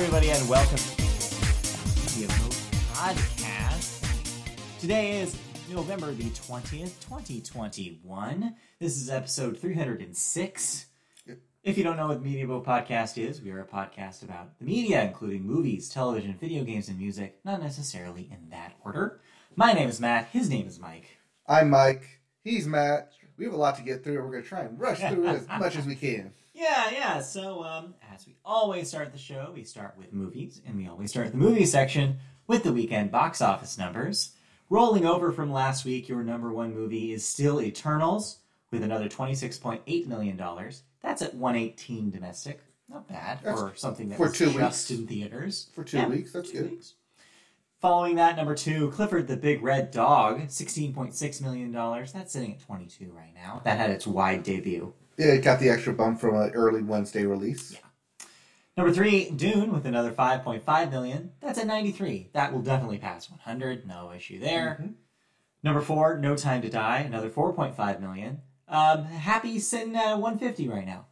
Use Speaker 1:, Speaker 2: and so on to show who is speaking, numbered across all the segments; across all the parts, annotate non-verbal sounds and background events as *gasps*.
Speaker 1: everybody, and welcome to the Podcast. Today is November the 20th, 2021. This is episode 306. If you don't know what the Media Boat Podcast is, we are a podcast about the media, including movies, television, video games, and music, not necessarily in that order. My name is Matt, his name is Mike.
Speaker 2: I'm Mike. He's Matt. We have a lot to get through. We're going to try and rush through as much as we can.
Speaker 1: Yeah, yeah. So, um, as we always start the show, we start with movies, and we always start the movie section with the weekend box office numbers. Rolling over from last week, your number one movie is still Eternals with another $26.8 million. That's at 118 domestic. Not bad
Speaker 2: That's
Speaker 1: for something that
Speaker 2: for
Speaker 1: was
Speaker 2: two
Speaker 1: just
Speaker 2: weeks.
Speaker 1: in theaters.
Speaker 2: For two
Speaker 1: Yeah,
Speaker 2: weeks, that's
Speaker 1: two
Speaker 2: good.
Speaker 1: weeks. Following that, number two, Clifford the Big Red Dog, $16.6 million. That's sitting at 22 right now. That had its wide debut.
Speaker 2: Yeah, it got the extra bump from an early Wednesday release.
Speaker 1: Yeah. Number three, Dune with another 5.5 million. That's at 93. That will definitely pass 100. No issue there.
Speaker 2: Mhm.
Speaker 1: Number four, No Time to Die. Another 4.5 million. Um, Happy sitting at 150 right now.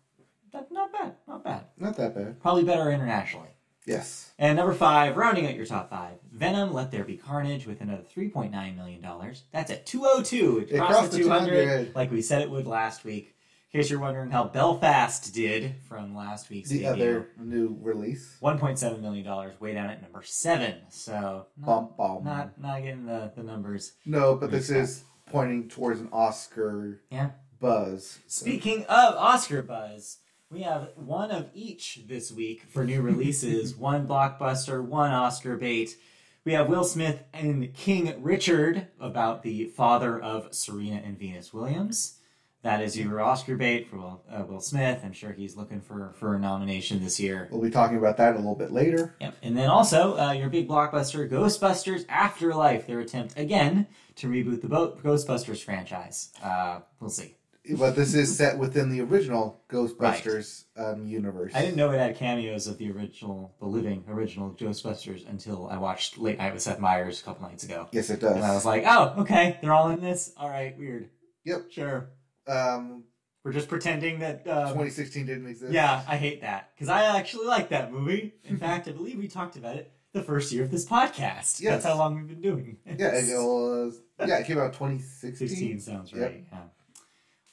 Speaker 1: That, not bad. Not bad.
Speaker 2: Not that bad.
Speaker 1: Probably better internationally.
Speaker 2: Yes.
Speaker 1: And number five, rounding out your top five, Venom, Let There Be Carnage with another $3.9 million. That's at 202. It
Speaker 2: It
Speaker 1: crossed,
Speaker 2: crossed
Speaker 1: the 200,
Speaker 2: 200.
Speaker 1: like we said it would last week. In case you're wondering how Belfast did from last week's
Speaker 2: The other new release.
Speaker 1: $1.7 million, way down at number seven. So, not,
Speaker 2: Bump, bump.
Speaker 1: not, not getting the, the numbers.
Speaker 2: No, but this is pointing towards an Oscar
Speaker 1: Yeah.
Speaker 2: buzz. So-
Speaker 1: Speaking of Oscar buzz, we have one of each this week for new releases *laughs* one blockbuster, one Oscar bait. We have Will Smith and King Richard about the father of Serena and Venus Williams. That is your Oscar bait for Will, uh, Will Smith. I'm sure he's looking for, for a nomination this year.
Speaker 2: We'll be talking about that a little bit later.
Speaker 1: Yep. And then also uh, your big blockbuster, Ghostbusters Afterlife, their attempt again to reboot the Bo- Ghostbusters franchise. Uh, we'll see.
Speaker 2: But this is set within the original Ghostbusters um, universe.
Speaker 1: I didn't know it had cameos of the original, the living original Ghostbusters until I watched Late Night with Seth Meyers a couple nights ago.
Speaker 2: Yes, it does.
Speaker 1: And I was like, oh, okay, they're all in this? All right, weird.
Speaker 2: Yep.
Speaker 1: Sure.
Speaker 2: Um,
Speaker 1: We're just pretending that. Um,
Speaker 2: 2016 didn't exist.
Speaker 1: yeah, I hate that. Because I actually like that movie. In fact, I believe we talked about it the first year of this podcast.
Speaker 2: Yes.
Speaker 1: That's how long we've been doing
Speaker 2: Yeah, it was. Yeah, it came out 2016.
Speaker 1: 16 sounds
Speaker 2: Yep.
Speaker 1: right. Yeah.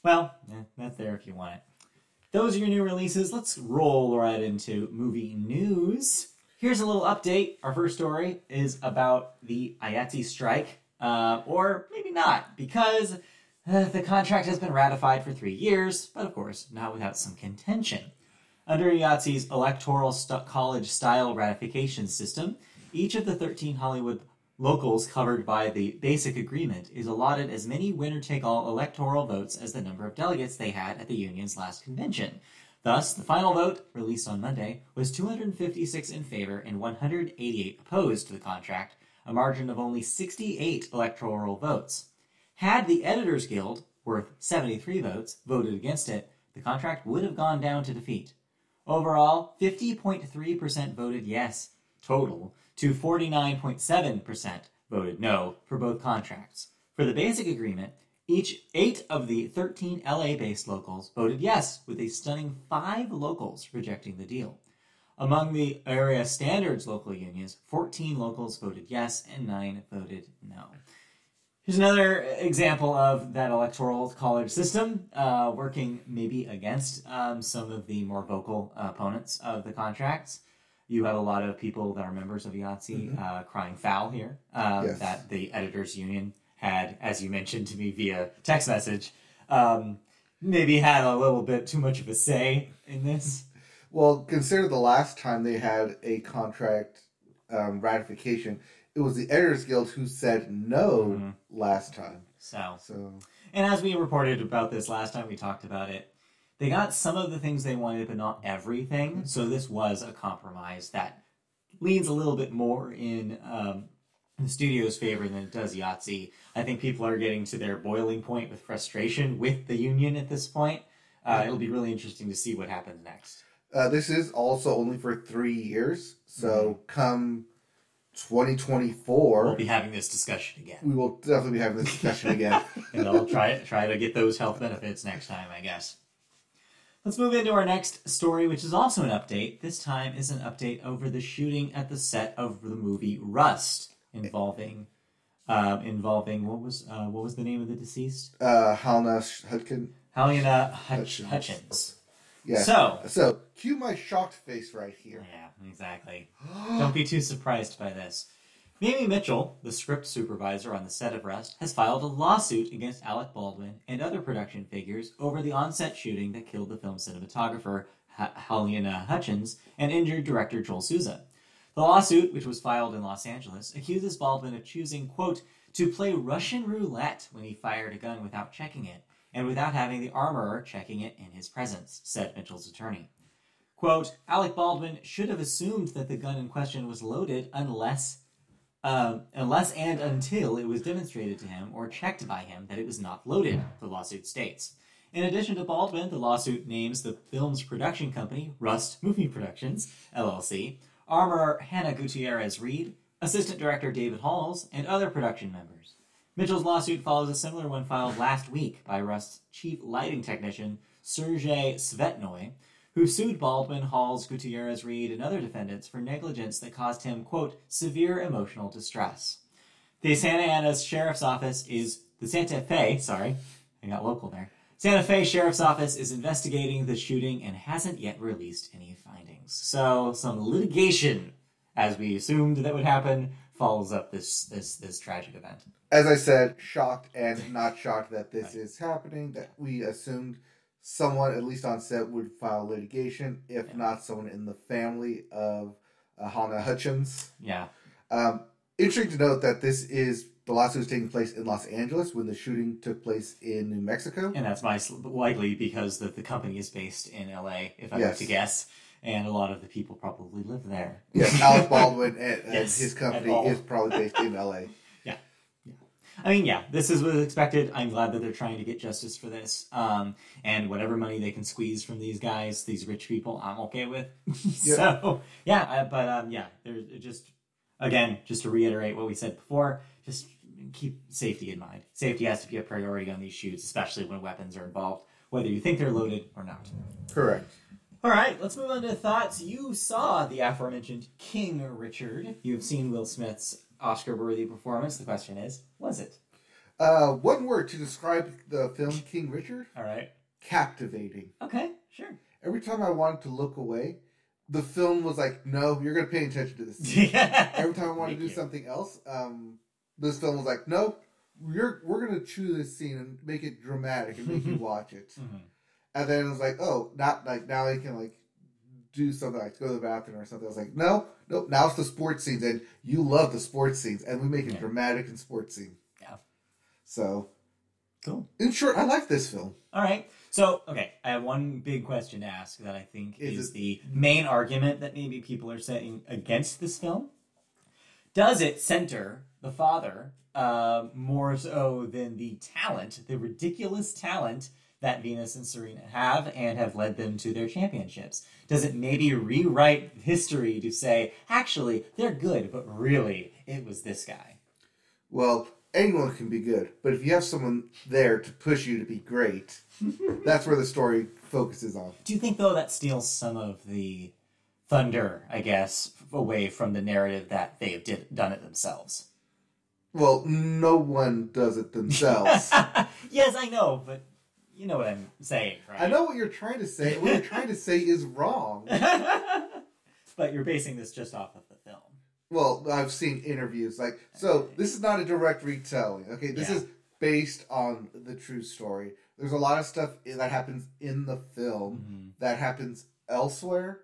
Speaker 1: Well, yeah, that's there if you want it. Those are your new releases. Let's roll right into movie news. Here's a little update. Our first story is about the IATSE strike, uh, or maybe not, because uh, *sighs* the contract has been ratified for three years, but of course, not without some contention. Under IATSE's electoral st- college style ratification system, each of the 13 Hollywood locals covered by the basic agreement is allotted as many winner take all electoral votes as the number of delegates they had at the union's last convention. Thus, the final vote, released on Monday, was 256 in favor and 188 opposed to the contract, a margin of only 68 electoral votes. Had the Editors Guild, worth 73 votes, voted against it, the contract would have gone down to defeat. Overall, 50.3% voted yes, total, to 49.7% voted no for both contracts. For the basic agreement, each eight of the 13 LA based locals voted yes, with a stunning five locals rejecting the deal. Among the area standards local unions, 14 locals voted yes and 9 voted no. Here's another example of that electoral college system uh, working maybe against um, some of the more vocal opponents of the contracts. You have a lot of people that are members of IATSE uh, crying foul here um,
Speaker 2: Yes.
Speaker 1: that the editors union had, as you mentioned to me via text message, um, maybe had a little bit too much of a say in this.
Speaker 2: Well, consider the last time they had a contract um, ratification. It was the Editors Guild who said no
Speaker 1: Mhm.
Speaker 2: last time.
Speaker 1: So
Speaker 2: So
Speaker 1: And as we reported about this last time we talked about it, they got some of the things they wanted, but not everything. So this was a compromise that leans a little bit more in um, the studio's favor than it does IATSE. I think people are getting to their boiling point with frustration with the union at this point. Uh, it'll be really interesting to see what happens next.
Speaker 2: uh, this is also only for three years. So
Speaker 1: Mm-hmm.
Speaker 2: come 2024,
Speaker 1: We'll be having this discussion again,
Speaker 2: we will definitely be having this discussion again. *laughs*
Speaker 1: and I'll try try to get those health benefits next time, I guess. Let's move into our next story, which is also an update. This time is an update over the shooting at the set of the movie Rust, involving uh, involving what was uh, what was the name of the deceased?
Speaker 2: Uh, Halna Hutkin.
Speaker 1: Helena Hutch-
Speaker 2: Hutchins.
Speaker 1: Hutchins.
Speaker 2: Yeah.
Speaker 1: So,
Speaker 2: So, cue my shocked face right here.
Speaker 1: yeah, exactly. *gasps* Don't be too surprised by this. Mamie Mitchell, the script supervisor on the set of Rust, has filed a lawsuit against Alec Baldwin and other production figures over the on-set shooting that killed the film cinematographer H- Helena Hutchins and injured director Joel Souza. The lawsuit, which was filed in Los Angeles, accuses Baldwin of choosing, quote, to play Russian roulette when he fired a gun without checking it, and without having the armorer checking it in his presence, said Mitchell's attorney. Quote, Alec Baldwin should have assumed that the gun in question was loaded unless um, unless and until it was demonstrated to him or checked by him that it was not loaded, the lawsuit states. In addition to Baldwin, the lawsuit names the film's production company, Rust Movie Productions, LLC, armorer Hannah Gutierrez Reed, assistant director David Halls, and other production members. Mitchell's lawsuit follows a similar one filed last week by Rust's chief lighting technician, Sergei Svetnoy, who sued Baldwin, Halls, Gutierrez Reed, and other defendants for negligence that caused him, quote, severe emotional distress. The Santa Ana's Sheriff's Office is, the Santa Fe, sorry, I got local there. Santa Fe Sheriff's Office is investigating the shooting and hasn't yet released any findings. So, some litigation, as we assumed that would happen, follows up this, this, this tragic event.
Speaker 2: As I said, shocked and not shocked that this is happening. That we assumed someone, at least on set, would file litigation, if
Speaker 1: Yeah.
Speaker 2: not someone in the family of uh, Hannah Hutchins.
Speaker 1: Yeah.
Speaker 2: Um, interesting to note that this is the lawsuit is taking place in Los Angeles when the shooting took place in New Mexico.
Speaker 1: And that's my likely because the, the company is based in LA, if I
Speaker 2: Yes.
Speaker 1: to guess, and a lot of the people probably live there.
Speaker 2: Yes, Alec Baldwin and,
Speaker 1: Yes,
Speaker 2: his company is probably based in LA. *laughs* Yeah, yeah.
Speaker 1: I mean, yeah, this is what was expected. I'm glad that they're trying to get justice for this. Um, and whatever money they can squeeze from these guys, these rich people, I'm okay with. *laughs* so, yeah, uh, but um, yeah, there's just, again, just to reiterate what we said before, just keep safety in mind. Safety has to be a priority on these shoots, especially when weapons are involved, whether you think they're loaded or not.
Speaker 2: Correct.
Speaker 1: All right, let's move on to thoughts. You saw the aforementioned King Richard. You've seen Will Smith's Oscar-worthy performance. The question is, was it?
Speaker 2: Uh, one word to describe the film King Richard:
Speaker 1: All right.
Speaker 2: captivating.
Speaker 1: Okay, sure.
Speaker 2: Every time I wanted to look away, the film was like, "No, you're gonna pay attention to this." *laughs*
Speaker 1: yeah.
Speaker 2: Every time I wanted to do
Speaker 1: you.
Speaker 2: something else, um, this film was like, "No, you're we're gonna chew this scene and make it dramatic and make you *laughs* watch it."
Speaker 1: Mhm.
Speaker 2: And then it was like, "Oh, not like now you can like do something like go to the bathroom or something." I was like, "No, nope. Now it's the sports scenes, and you love the sports scenes, and we make it
Speaker 1: Yeah.
Speaker 2: dramatic and sports scene."
Speaker 1: Yeah.
Speaker 2: So,
Speaker 1: Cool.
Speaker 2: in short, I like this film.
Speaker 1: All right. So, okay, I have one big question to ask that I think
Speaker 2: Is
Speaker 1: is,
Speaker 2: it-
Speaker 1: the main argument that maybe people are saying against this film. Does it center the father uh, more so than the talent, the ridiculous talent that Venus and Serena have and have led them to their championships? Does it maybe rewrite history to say, actually, they're good, but really, it was this guy?
Speaker 2: Well, anyone can be good, but if you have someone there to push you to be great, *laughs* that's where the story focuses on.
Speaker 1: Do you think though that steals some of the thunder, I guess, away from the narrative that they've did, done it themselves?
Speaker 2: Well, no one does it *laughs* themselves.
Speaker 1: yes, I know, but you know what I'm saying, right?
Speaker 2: I know what you're trying to say. What you're trying to say is wrong. *laughs*
Speaker 1: but you're basing this just off of the film.
Speaker 2: Well, I've seen interviews like so. This is not a direct retelling. Okay, this
Speaker 1: Yeah.
Speaker 2: is based on the true story. There's a lot of stuff that happens in the film mm-hmm. that happens elsewhere,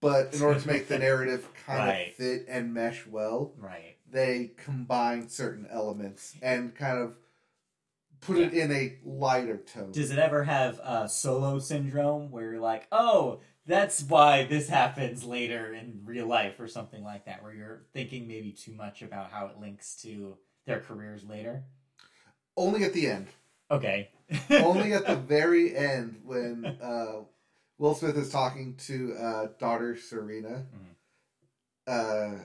Speaker 2: but in order to make the *laughs* narrative kind
Speaker 1: Right.
Speaker 2: of fit and mesh well,
Speaker 1: Right.
Speaker 2: they combine certain elements and kind of put it in a lighter tone.
Speaker 1: Does it ever have uh, solo syndrome where you're like, oh, that's why this happens later in real life or something like that, where you're thinking maybe too much about how it links to their careers later?
Speaker 2: Only at the end.
Speaker 1: Okay. *laughs*
Speaker 2: Only at the very end when uh, Will Smith is talking to uh, daughter Serena.
Speaker 1: Mhm.
Speaker 2: Uh,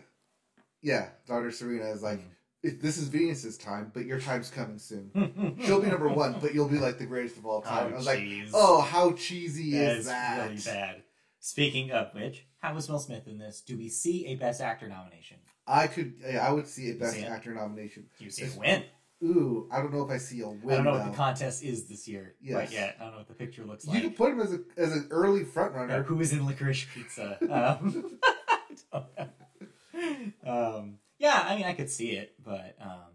Speaker 2: yeah, daughter Serena is like,
Speaker 1: Mhm.
Speaker 2: If this is Venus's time, but your time's coming soon. *laughs* She'll be number one, but you'll be like the greatest of all time.
Speaker 1: Oh,
Speaker 2: I was like, oh, how cheesy
Speaker 1: That
Speaker 2: is
Speaker 1: is
Speaker 2: that?
Speaker 1: really bad. Speaking of which, how was Will Smith in this? Do we see a Best Actor nomination?
Speaker 2: I could, yeah, I would see a best
Speaker 1: see
Speaker 2: actor nomination.
Speaker 1: Do you see a win?
Speaker 2: Ooh, I don't know if I see a win.
Speaker 1: I don't know what the contest is this year
Speaker 2: Yes.
Speaker 1: quite yet. I don't know what the picture looks like.
Speaker 2: You could put him as a as an early frontrunner.
Speaker 1: Or who is in Licorice Pizza? *laughs* Um, *laughs* I don't know. Um, yeah, I mean, I could see it, but um,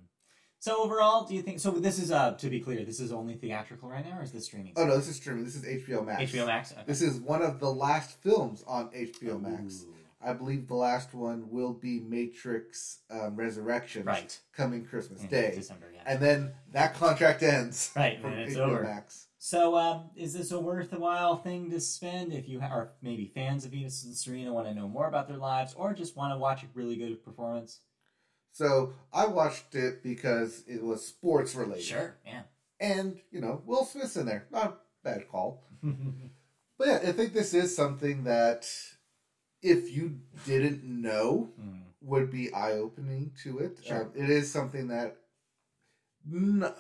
Speaker 1: so overall, do you think? So this is uh, to be clear, this is only theatrical right now, or is this streaming?
Speaker 2: Oh no, this is streaming. This is HBO Max.
Speaker 1: HBO Max. Okay.
Speaker 2: This is one of the last films on HBO Max.
Speaker 1: Ooh,
Speaker 2: I believe the last one will be Matrix um, Resurrections
Speaker 1: right.
Speaker 2: coming Christmas
Speaker 1: In
Speaker 2: Day,
Speaker 1: December. Yeah.
Speaker 2: and then that contract ends *laughs*
Speaker 1: right, and it's
Speaker 2: HBO
Speaker 1: over.
Speaker 2: Max.
Speaker 1: So, um, is this a worthwhile thing to spend if you are maybe fans of Venus and Serena, want to know more about their lives, or just want to watch a really good performance?
Speaker 2: So I watched it because it was sports related.
Speaker 1: Sure, yeah.
Speaker 2: And, you know, Will Smith's in there. Not a bad call. *laughs* But yeah, I think this is something that if you didn't know
Speaker 1: Mm,
Speaker 2: would be eye opening to it.
Speaker 1: Sure.
Speaker 2: Um, it is something that n-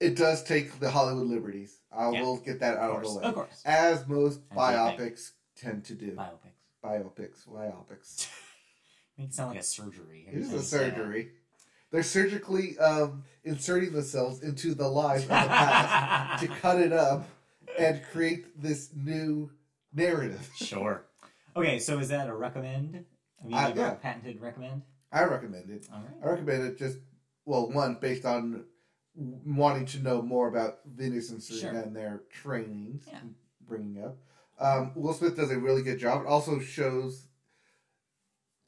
Speaker 2: it does take the Hollywood liberties. I
Speaker 1: Yeah.
Speaker 2: will get that out
Speaker 1: of
Speaker 2: of the way.
Speaker 1: of course.
Speaker 2: As most
Speaker 1: As you think.
Speaker 2: biopics tend to do.
Speaker 1: Biopics.
Speaker 2: Biopics. Biopics. *laughs*
Speaker 1: It sound like a surgery.
Speaker 2: It is a
Speaker 1: that.
Speaker 2: surgery. They're surgically um, inserting themselves into the lives of the past to *laughs* cut it up and create this new narrative.
Speaker 1: sure. Okay, so is that a recommend? I mean,
Speaker 2: Uh, yeah.
Speaker 1: a patented recommend.
Speaker 2: I recommend it.
Speaker 1: All right.
Speaker 2: I recommend it just well, one based on wanting to know more about Venus and Serena
Speaker 1: Sure.
Speaker 2: and their trainings,
Speaker 1: Yeah.
Speaker 2: bringing up. Um, Will Smith does a really good job. It also shows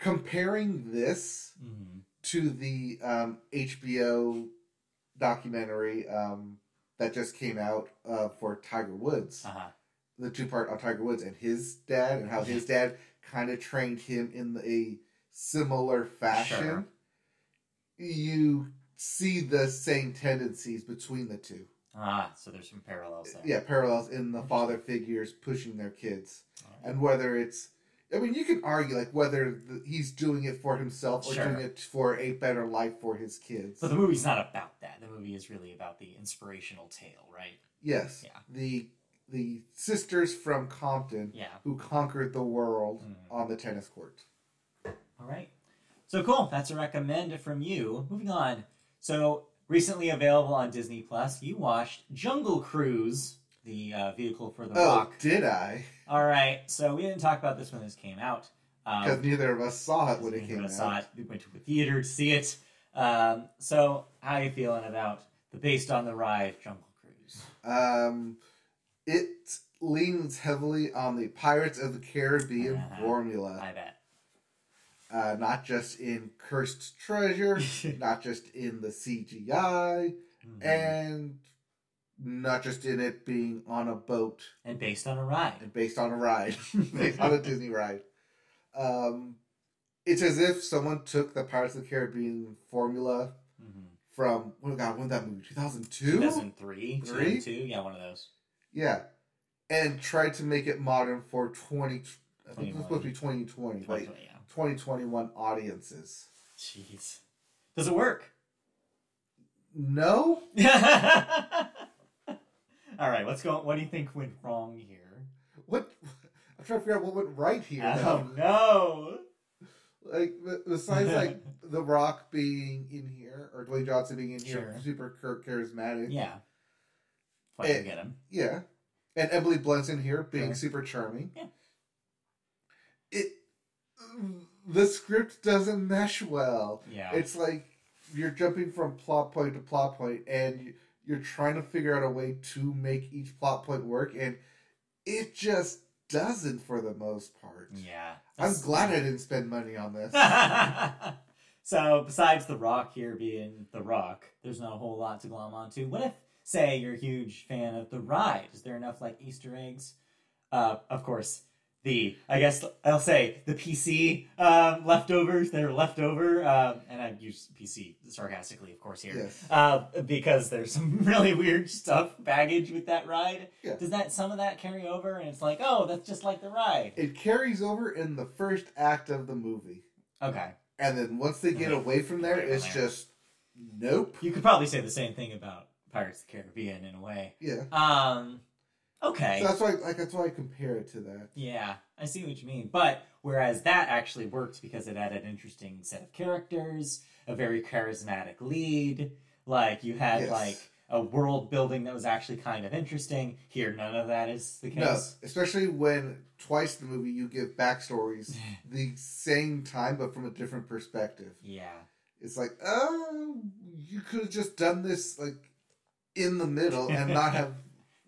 Speaker 2: comparing this
Speaker 1: hmm
Speaker 2: to the um, HBO documentary um, that just came out uh, for Tiger Woods,
Speaker 1: Uh huh.
Speaker 2: the two part on Tiger Woods and his dad, and how his dad kind of trained him in a similar fashion.
Speaker 1: Sure.
Speaker 2: You see the same tendencies between the two.
Speaker 1: Ah, so there's some parallels there.
Speaker 2: Yeah, parallels in the father figures pushing their kids,
Speaker 1: right.
Speaker 2: and whether it's. I mean, you can argue like whether the, he's doing it for himself or
Speaker 1: Sure.
Speaker 2: doing it for a better life for his kids.
Speaker 1: But the movie's not about that. The movie is really about the inspirational tale, right?
Speaker 2: Yes.
Speaker 1: Yeah.
Speaker 2: The the sisters from Compton
Speaker 1: Yeah.
Speaker 2: who conquered the world
Speaker 1: Mhm.
Speaker 2: on the tennis court.
Speaker 1: All right. So cool. That's a recommend from you. Moving on. So recently available on Disney Plus, you watched Jungle Cruise, the uh, vehicle for the
Speaker 2: Oh,
Speaker 1: Rock.
Speaker 2: did I?
Speaker 1: All right. So we didn't talk about this when this came out.
Speaker 2: Because
Speaker 1: Um,
Speaker 2: neither of us saw it when it came out.
Speaker 1: saw it. We went to the theater to see it. Um, so how are you feeling about the based on the ride Jungle Cruise?
Speaker 2: Um, it leans heavily on the Pirates of the Caribbean
Speaker 1: Uh-huh.
Speaker 2: formula,
Speaker 1: I bet.
Speaker 2: uh, not just in Cursed Treasure, *laughs* not just in the CGI,
Speaker 1: Mhm.
Speaker 2: and not just in it being on a boat
Speaker 1: and based on a ride.
Speaker 2: and based on a ride, *laughs* based on a Disney ride. Um, it's as if someone took the Pirates of the Caribbean formula
Speaker 1: Mhm.
Speaker 2: from oh god, when that movie? 2002
Speaker 1: 2003 2002 yeah, one of those.
Speaker 2: Yeah, and tried to make it modern for twenty. I think it
Speaker 1: 21.
Speaker 2: was supposed to be twenty twenty, like
Speaker 1: yeah.
Speaker 2: twenty twenty one audiences.
Speaker 1: Jeez. Does it work?
Speaker 2: No, *laughs*
Speaker 1: All right, what's going? What do you think went wrong here?
Speaker 2: what? *laughs* I'm trying to figure out what went right here.
Speaker 1: Oh no!
Speaker 2: Like besides, like *laughs* The Rock being in here or Dwayne Johnson being in here,
Speaker 1: Sure.
Speaker 2: super charismatic.
Speaker 1: Yeah, why you
Speaker 2: Eh,
Speaker 1: get him?
Speaker 2: Yeah. And Emily Blunt's in here being
Speaker 1: Sure.
Speaker 2: super charming.
Speaker 1: Yeah.
Speaker 2: It the script doesn't mesh well.
Speaker 1: Yeah,
Speaker 2: It's like you're jumping from plot point to plot point and you- you're trying to figure out a way to make each plot point work and it just doesn't for the most part.
Speaker 1: yeah.
Speaker 2: I'm glad I didn't spend money on this. *laughs*
Speaker 1: so, besides The Rock here being The Rock, there's not a whole lot to glom onto. What if, say, you're a huge fan of the ride? Is there enough like Easter eggs? Uh, of course, the I guess I'll say the PC um, leftovers that are left over, um, and I use PC sarcastically, of course here,
Speaker 2: Yes.
Speaker 1: uh, because there's some *laughs* really weird stuff baggage with that ride.
Speaker 2: Yeah.
Speaker 1: Does that some of that carry over, and it's like, oh, that's just like the ride?
Speaker 2: It carries over in the first act of the movie.
Speaker 1: Okay.
Speaker 2: And then once they get away from there, it's
Speaker 1: there.
Speaker 2: just Nope.
Speaker 1: You could probably say the same thing about Pirates of the Caribbean in a way.
Speaker 2: Yeah.
Speaker 1: Um, okay.
Speaker 2: So that's why, like, that's why I compare it to that.
Speaker 1: Yeah, I see what you mean. But whereas that actually worked because it had an interesting set of characters, a very charismatic lead, like you had
Speaker 2: Yes.
Speaker 1: like a world building that was actually kind of interesting. Here, none of that is the
Speaker 2: No,
Speaker 1: case.
Speaker 2: especially when twice the movie you give backstories *laughs* the same time but from a different perspective.
Speaker 1: Yeah.
Speaker 2: It's like, oh, you could have just done this like in the middle and not *laughs* have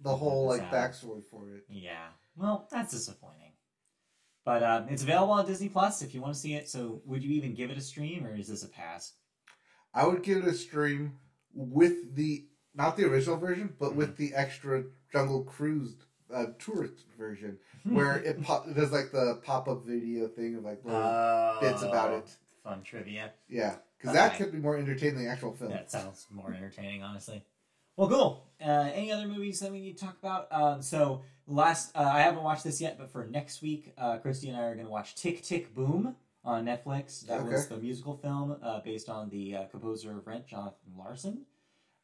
Speaker 2: the whole like
Speaker 1: Sound.
Speaker 2: backstory for it.
Speaker 1: Yeah. Well, that's disappointing. But um, it's available on Disney Plus if you want to see it. So, would you even give it a stream, or is this a pass?
Speaker 2: I would give it a stream with the not the original version, but
Speaker 1: Mm-hmm.
Speaker 2: with the extra Jungle Cruise uh, tourist version, where it, pop, does like the pop up video thing of like little bits about it.
Speaker 1: Oh, Fun trivia.
Speaker 2: Yeah, because that could be more entertaining than the actual film.
Speaker 1: That sounds more entertaining, honestly. Well, cool. Uh, any other movies that we need to talk about? Um, so last, uh, I haven't watched this yet, but for next week, uh, Christy and I are going to watch Tick Tick Boom on Netflix. That was the musical film uh, based on the uh, composer of Rent, Jonathan Larson.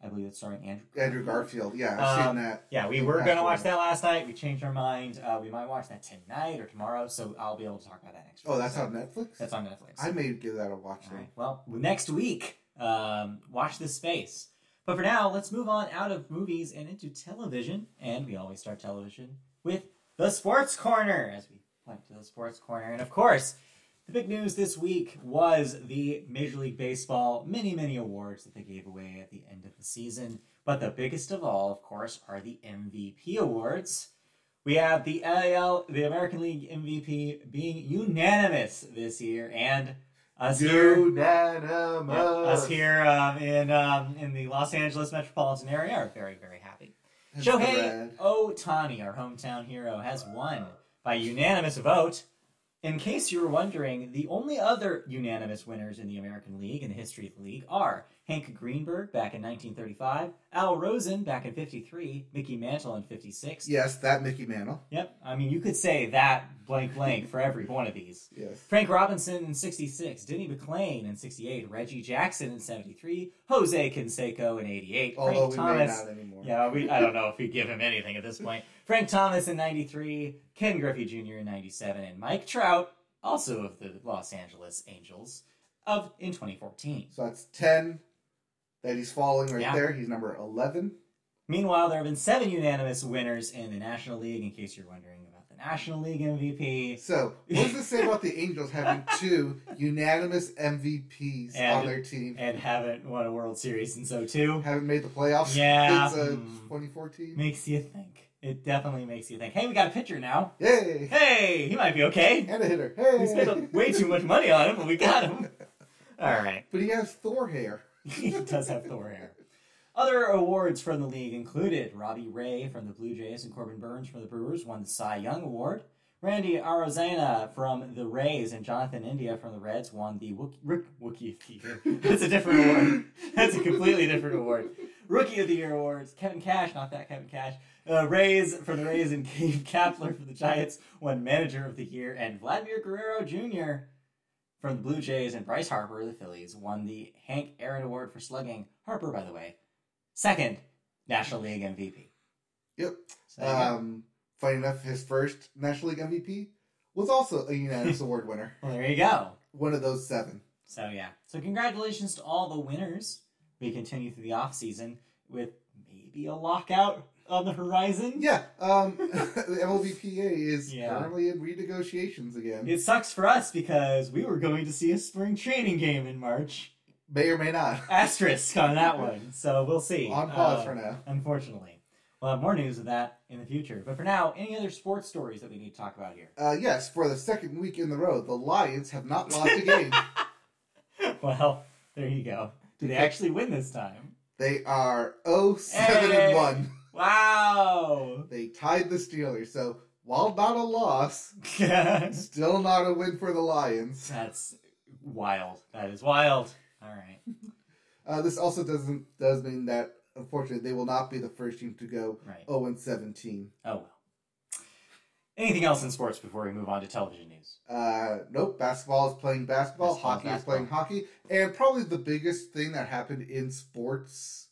Speaker 1: I believe it's starring Andrew.
Speaker 2: Andrew Garfield. Yeah, I've
Speaker 1: Um,
Speaker 2: seen that.
Speaker 1: Yeah, we were going to watch that last night. We changed our mind. Uh, we might watch that tonight or tomorrow, so I'll be able to talk about that next week.
Speaker 2: Oh, that's
Speaker 1: So
Speaker 2: on Netflix.
Speaker 1: That's on Netflix.
Speaker 2: I may give that a watch.
Speaker 1: Right. Well, next week, um, watch this space. But for now, let's move on out of movies and into television. And we always start television with the Sports Corner, as we point to the Sports Corner. And of course, the big news this week was the Major League Baseball many, many awards that they gave away at the end of the season. But the biggest of all, of course, are the MVP awards. We have the AL, the American League MVP, being unanimous this year, and *laughs* us here, yeah, us here um, in um, in the Los Angeles metropolitan area are very, very happy.
Speaker 2: That's
Speaker 1: Shohei. Ohtani, our hometown hero, has won by unanimous vote. In case you were wondering, the only other unanimous winners in the American League in the history of the league are Hank Greenberg back in 1935, Al Rosen back in 53, Mickey Mantle in 56.
Speaker 2: Yes, that Mickey Mantle.
Speaker 1: Yep, I mean, you could say that blank blank for every one of these. *laughs*
Speaker 2: Yes.
Speaker 1: Frank Robinson in 66, Denny McLain in 68, Reggie Jackson in 73, Jose Canseco in 88,
Speaker 2: Although
Speaker 1: Frank
Speaker 2: we
Speaker 1: Thomas.
Speaker 2: may not anymore.
Speaker 1: Yeah, we, I don't know if we give him anything at this point. *laughs* Frank Thomas in 93, Ken Griffey Jr. in 97, and Mike Trout, also of the Los Angeles Angels, of in 2014.
Speaker 2: So that's ten that he's following right
Speaker 1: Yeah.
Speaker 2: there. He's number eleven.
Speaker 1: Meanwhile, there have been seven unanimous winners in the National League, in case you're wondering about the National League MVP.
Speaker 2: So what does this say about the Angels having *laughs* two unanimous MVPs
Speaker 1: And-
Speaker 2: on their team?
Speaker 1: And haven't won a World Series, and so too.
Speaker 2: Haven't made the playoffs
Speaker 1: Yeah.
Speaker 2: since uh,
Speaker 1: Hmm.
Speaker 2: 2014.
Speaker 1: Makes you think. It definitely makes you think. Hey, we got a pitcher now.
Speaker 2: Yay!
Speaker 1: Hey, he might be okay.
Speaker 2: And a hitter.
Speaker 1: Hey, we spent way too much money on him, but we got him. *laughs* All right.
Speaker 2: But he has Thor hair. *laughs*
Speaker 1: he does have Thor hair. Other awards from the league included Robbie Ray from the Blue Jays and Corbin Burnes from the Brewers won the Cy Young Award. Randy Arozarena from the Rays and Jonathan India from the Reds won the Wookie of the Year. *laughs* That's a different award. That's a completely different award. Rookie of the Year awards. Kevin Cash, not that Kevin Cash. Uh, Rays for the Rays and *laughs* Gabe Kapler for the Giants won Manager of the Year. And Vladimir Guerrero Jr. from the Blue Jays and Bryce Harper of the Phillies won the Hank Aaron Award for slugging. Harper, by the way, second National League MVP.
Speaker 2: Yep.
Speaker 1: So.
Speaker 2: Um, funny enough, his first National League MVP was also a unanimous *laughs* award winner.
Speaker 1: well, there you go.
Speaker 2: One of those seven.
Speaker 1: So yeah. So congratulations to all the winners. We continue through the off season with maybe a lockout on the horizon.
Speaker 2: Yeah. Um, *laughs* the MLBPA is
Speaker 1: Yeah.
Speaker 2: currently in renegotiations again.
Speaker 1: It sucks for us because we were going to see a spring training game in March.
Speaker 2: May or may not. *laughs*
Speaker 1: Asterisk on that one. So we'll see.
Speaker 2: On pause
Speaker 1: Uh,
Speaker 2: for now.
Speaker 1: Unfortunately. We'll have more news of that in the future. But for now, any other sports stories that we need to talk about here?
Speaker 2: Uh, yes, for the second week in the row, the Lions have not lost a game. *laughs*
Speaker 1: Well, there you go. Do they actually win this time?
Speaker 2: They are 0 7
Speaker 1: Hey!
Speaker 2: and 1.
Speaker 1: Wow!
Speaker 2: They tied the Steelers. So, while not a loss, *laughs* still not a win for the Lions.
Speaker 1: That's wild. That is wild. All right. *laughs*
Speaker 2: Uh, this also doesn't does mean that unfortunately they will not be the first team to go
Speaker 1: Right.
Speaker 2: 0 and 17.
Speaker 1: Oh well. Anything else in sports before we move on to television news?
Speaker 2: Uh, nope. Basketball is playing basketball.
Speaker 1: Basketball,
Speaker 2: hockey
Speaker 1: basketball.
Speaker 2: is playing hockey. And probably the biggest thing that happened in sports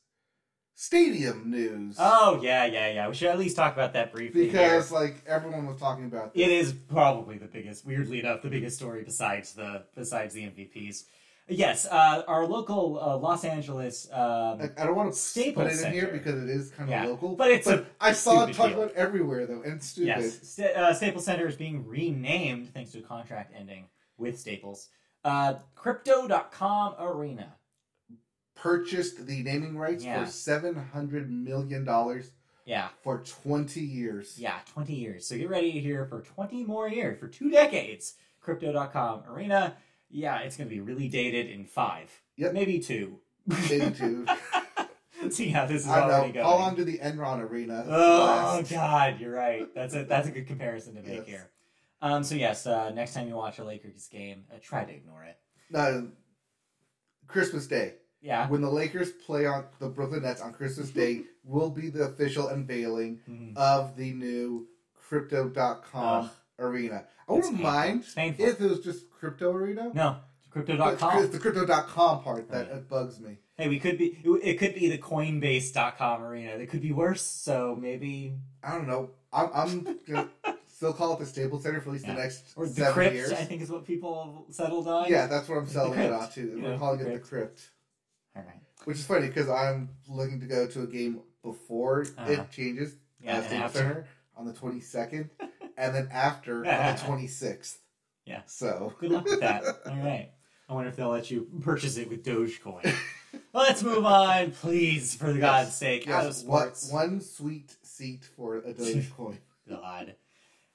Speaker 2: stadium news.
Speaker 1: Oh yeah, yeah, yeah. We should at least talk about that briefly.
Speaker 2: because
Speaker 1: here.
Speaker 2: like everyone was talking about
Speaker 1: it
Speaker 2: this.
Speaker 1: is probably the biggest. Weirdly enough, the biggest story besides the besides the MVPs. Yes, uh, our local uh, Los Angeles. Um,
Speaker 2: I don't want to
Speaker 1: Staples
Speaker 2: put it in here because it is kind of
Speaker 1: Yeah,
Speaker 2: local.
Speaker 1: but it's a
Speaker 2: I saw it talked about everywhere though, and stupid.
Speaker 1: Yes, Sta- uh, Staples Center is being renamed thanks to a contract ending with Staples. Uh, Crypto.com Arena.
Speaker 2: Purchased the naming rights
Speaker 1: Yeah.
Speaker 2: for seven hundred million dollars
Speaker 1: Yeah,
Speaker 2: for twenty years.
Speaker 1: yeah, 20 years. So get ready to hear for 20 more years, for two decades. Crypto.com Arena. Yeah, it's going to be really dated in five.
Speaker 2: Yep.
Speaker 1: Maybe two.
Speaker 2: Maybe two. *laughs*
Speaker 1: See how this is
Speaker 2: I
Speaker 1: already
Speaker 2: know.
Speaker 1: going.
Speaker 2: How long the Enron Arena
Speaker 1: Oh
Speaker 2: last?
Speaker 1: God, you're right. That's a that's a good comparison to make
Speaker 2: Yes.
Speaker 1: here. Um, so yes, uh, next time you watch a Lakers game, uh, try to ignore it.
Speaker 2: No, Christmas Day.
Speaker 1: Yeah.
Speaker 2: When the Lakers play on the Brooklyn Nets on Christmas Day, *laughs* will be the official unveiling
Speaker 1: Mhm.
Speaker 2: of the new Crypto.com
Speaker 1: Ugh.
Speaker 2: arena. I wouldn't mind if it was just Crypto Arena.
Speaker 1: No, crypto.com.
Speaker 2: It's the Crypto.com part that
Speaker 1: Right.
Speaker 2: bugs me.
Speaker 1: Hey, we could be. It could be the Coinbase.com arena. It could be worse. So maybe
Speaker 2: I don't know. I'm, I'm gonna *laughs* still call it the Staples Center for at least
Speaker 1: Yeah.
Speaker 2: the next
Speaker 1: or the
Speaker 2: seven
Speaker 1: crypt.
Speaker 2: years.
Speaker 1: I think is what people settled on.
Speaker 2: Yeah, that's what I'm selling it on to. We're calling it the Crypt,
Speaker 1: All right.
Speaker 2: which is funny because I'm looking to go to a game before
Speaker 1: Uh-huh.
Speaker 2: it changes.
Speaker 1: Yeah.
Speaker 2: uh. Center on the 22nd, *laughs* and then after on the 26th.
Speaker 1: Yeah.
Speaker 2: So
Speaker 1: Good luck with that. All right. I wonder if they'll let you purchase it with Dogecoin. *laughs* let's move on, please, for
Speaker 2: Yes.
Speaker 1: God's sake.
Speaker 2: Yes, what one sweet seat for a *laughs* Dogecoin.
Speaker 1: God.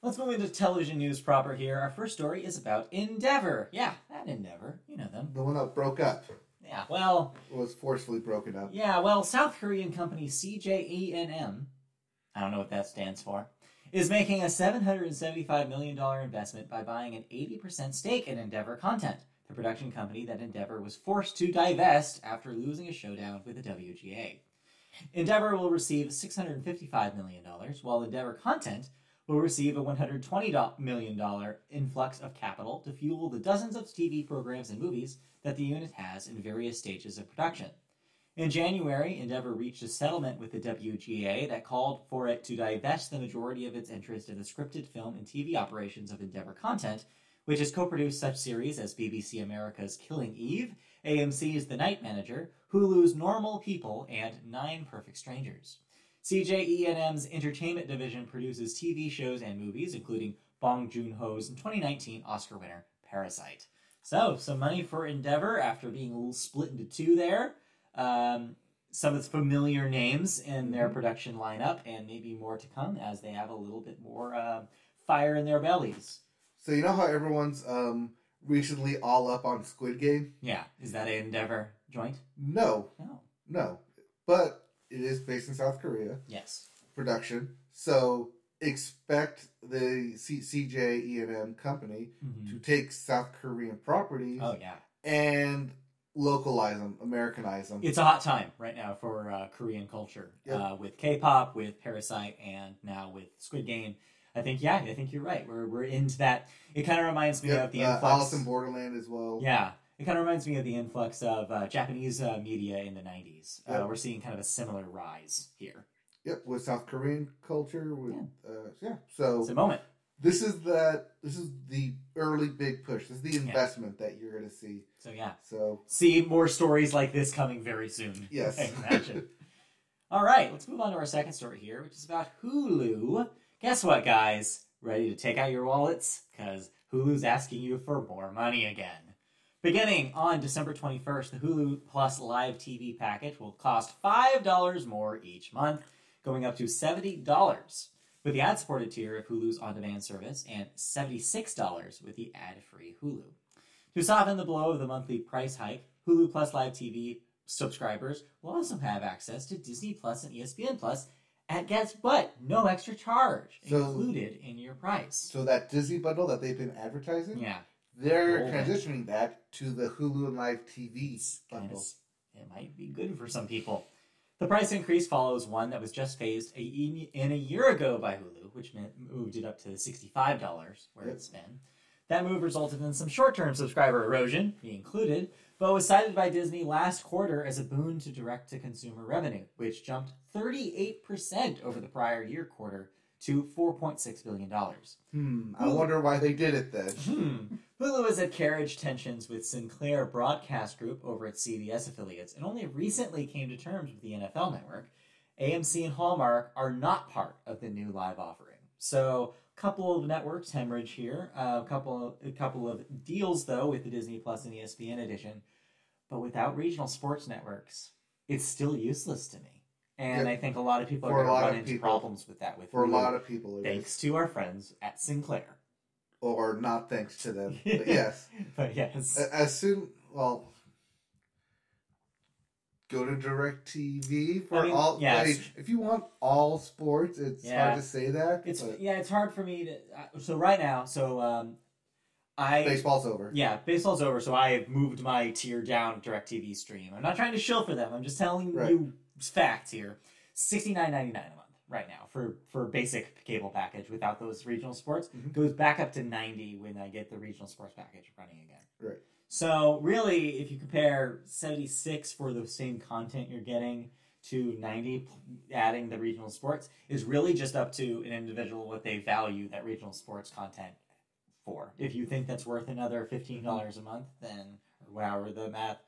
Speaker 1: Let's move into television news proper here. Our first story is about Endeavor. Yeah, that Endeavor. You know them.
Speaker 2: the one that broke up
Speaker 1: Yeah, well,
Speaker 2: was forcefully broken up.
Speaker 1: yeah, well, South Korean company CJENM, I don't know what that stands for, is making a $775 million investment by buying an 80% stake in Endeavor Content, the production company that Endeavor was forced to divest after losing a showdown with the WGA. Endeavor will receive $655 million, while Endeavor Content will receive a $120 million influx of capital to fuel the dozens of TV programs and movies that the unit has in various stages of production. In January, Endeavor reached a settlement with the WGA that called for it to divest the majority of its interest in the scripted film and TV operations of Endeavor Content, which has co produced such series as BBC America's Killing Eve, AMC's The Night Manager, Hulu's Normal People, and Nine Perfect Strangers. CJENM's entertainment division produces TV shows and movies, including Bong Joon Ho's 2019 Oscar winner Parasite. So, some money for Endeavor after being a little split into two there. Um, some of its familiar names in their
Speaker 2: Mhm.
Speaker 1: production lineup, and maybe more to come as they have a little bit more uh, fire in their bellies.
Speaker 2: So you know how everyone's um recently all up on Squid Game?
Speaker 1: Yeah, is that an Endeavor joint?
Speaker 2: No,
Speaker 1: No.
Speaker 2: no. But it is based in South Korea
Speaker 1: Yes.
Speaker 2: production. So expect the C- CJENM company
Speaker 1: Mhm.
Speaker 2: to take South Korean properties
Speaker 1: Oh yeah,
Speaker 2: and localize them, Americanize them.
Speaker 1: it's a hot time right now for uh, Korean culture
Speaker 2: Yep.
Speaker 1: uh, with K-pop, with Parasite, and now with Squid Game. I think yeah, I think you're right. We're we're into that. It kind of reminds me
Speaker 2: Yep,
Speaker 1: of the
Speaker 2: uh,
Speaker 1: influx.
Speaker 2: Alice in Borderland as well.
Speaker 1: Yeah, it kind of reminds me of the influx of uh, Japanese uh, media in the '90s. Uh,
Speaker 2: Yep.
Speaker 1: we're seeing kind of a similar rise here.
Speaker 2: Yep, with South Korean culture. With yeah, uh, yeah. So
Speaker 1: It's a moment.
Speaker 2: this is the This is the early big push. This is the investment that you're going to see.
Speaker 1: So yeah,
Speaker 2: So
Speaker 1: see more stories like this coming very soon. *laughs*
Speaker 2: Yes.
Speaker 1: I imagine. All right, let's move on to our second story here, which is about Hulu. Guess what, guys? Ready to take out your wallets? Because Hulu's asking you for more money again. Beginning on December 21st, the Hulu Plus Live TV package will cost $5 more each month, going up to $70 with the ad supported tier of Hulu's on demand service and $76 with the ad free Hulu. To soften the blow of the monthly price hike, Hulu Plus Live TV subscribers will also have access to Disney Plus and ESPN Plus at guess what? No extra charge
Speaker 2: So-
Speaker 1: included in your price.
Speaker 2: so that Disney bundle that they've been advertising,
Speaker 1: Yeah,
Speaker 2: they're
Speaker 1: it.
Speaker 2: transitioning that to the Hulu and Live TV bundle.
Speaker 1: it might be good for some people. The price increase follows one that was just phased a, in a year ago by Hulu, which meant moved it up to $65 where
Speaker 2: Yep.
Speaker 1: it's been. That move resulted in some short term subscriber erosion, me included, but was cited by Disney last quarter as a boon to direct to consumer revenue, which jumped 38% over the prior year quarter to $4.6 billion.
Speaker 2: Hmm. I wonder why they did it then.
Speaker 1: Hmm. Hulu has had carriage tensions with Sinclair Broadcast Group over its CBS affiliates and only recently came to terms with the NFL network. AMC and Hallmark are not part of the new live offering. So, a couple of networks hemorrhage here. Uh, a couple a couple of deals though with the Disney Plus and ESPN edition, but without regional sports networks, it's still useless to me. And
Speaker 2: Yeah.
Speaker 1: I think a lot of people
Speaker 2: For
Speaker 1: are going to run into
Speaker 2: people.
Speaker 1: problems with that. With
Speaker 2: For a lot of people, it is.
Speaker 1: thanks to our friends at Sinclair.
Speaker 2: Or not thanks to them. *laughs* But yes.
Speaker 1: but yes.
Speaker 2: As soon, well, go to DirecTV for
Speaker 1: I mean,
Speaker 2: all. mean,
Speaker 1: it's-
Speaker 2: if you want all sports, it's
Speaker 1: Yeah.
Speaker 2: hard to say that.
Speaker 1: It's yeah, it's hard for me to. Uh, so right now, so um, I
Speaker 2: baseball's over.
Speaker 1: yeah, baseball's over. So I have moved my tier down Directv stream. I'm not trying to shill for them. I'm just telling
Speaker 2: Right.
Speaker 1: you facts here. Sixty nine ninety nine right now for for basic cable package without those regional sports
Speaker 2: Mhm.
Speaker 1: goes back up to ninety when I get the regional sports package running again.
Speaker 2: Right.
Speaker 1: So really, if you compare 76 for the same content you're getting to 90, adding the regional sports is really just up to an individual what they value that regional sports content for. If you think that's worth another $15 a month, then or however the math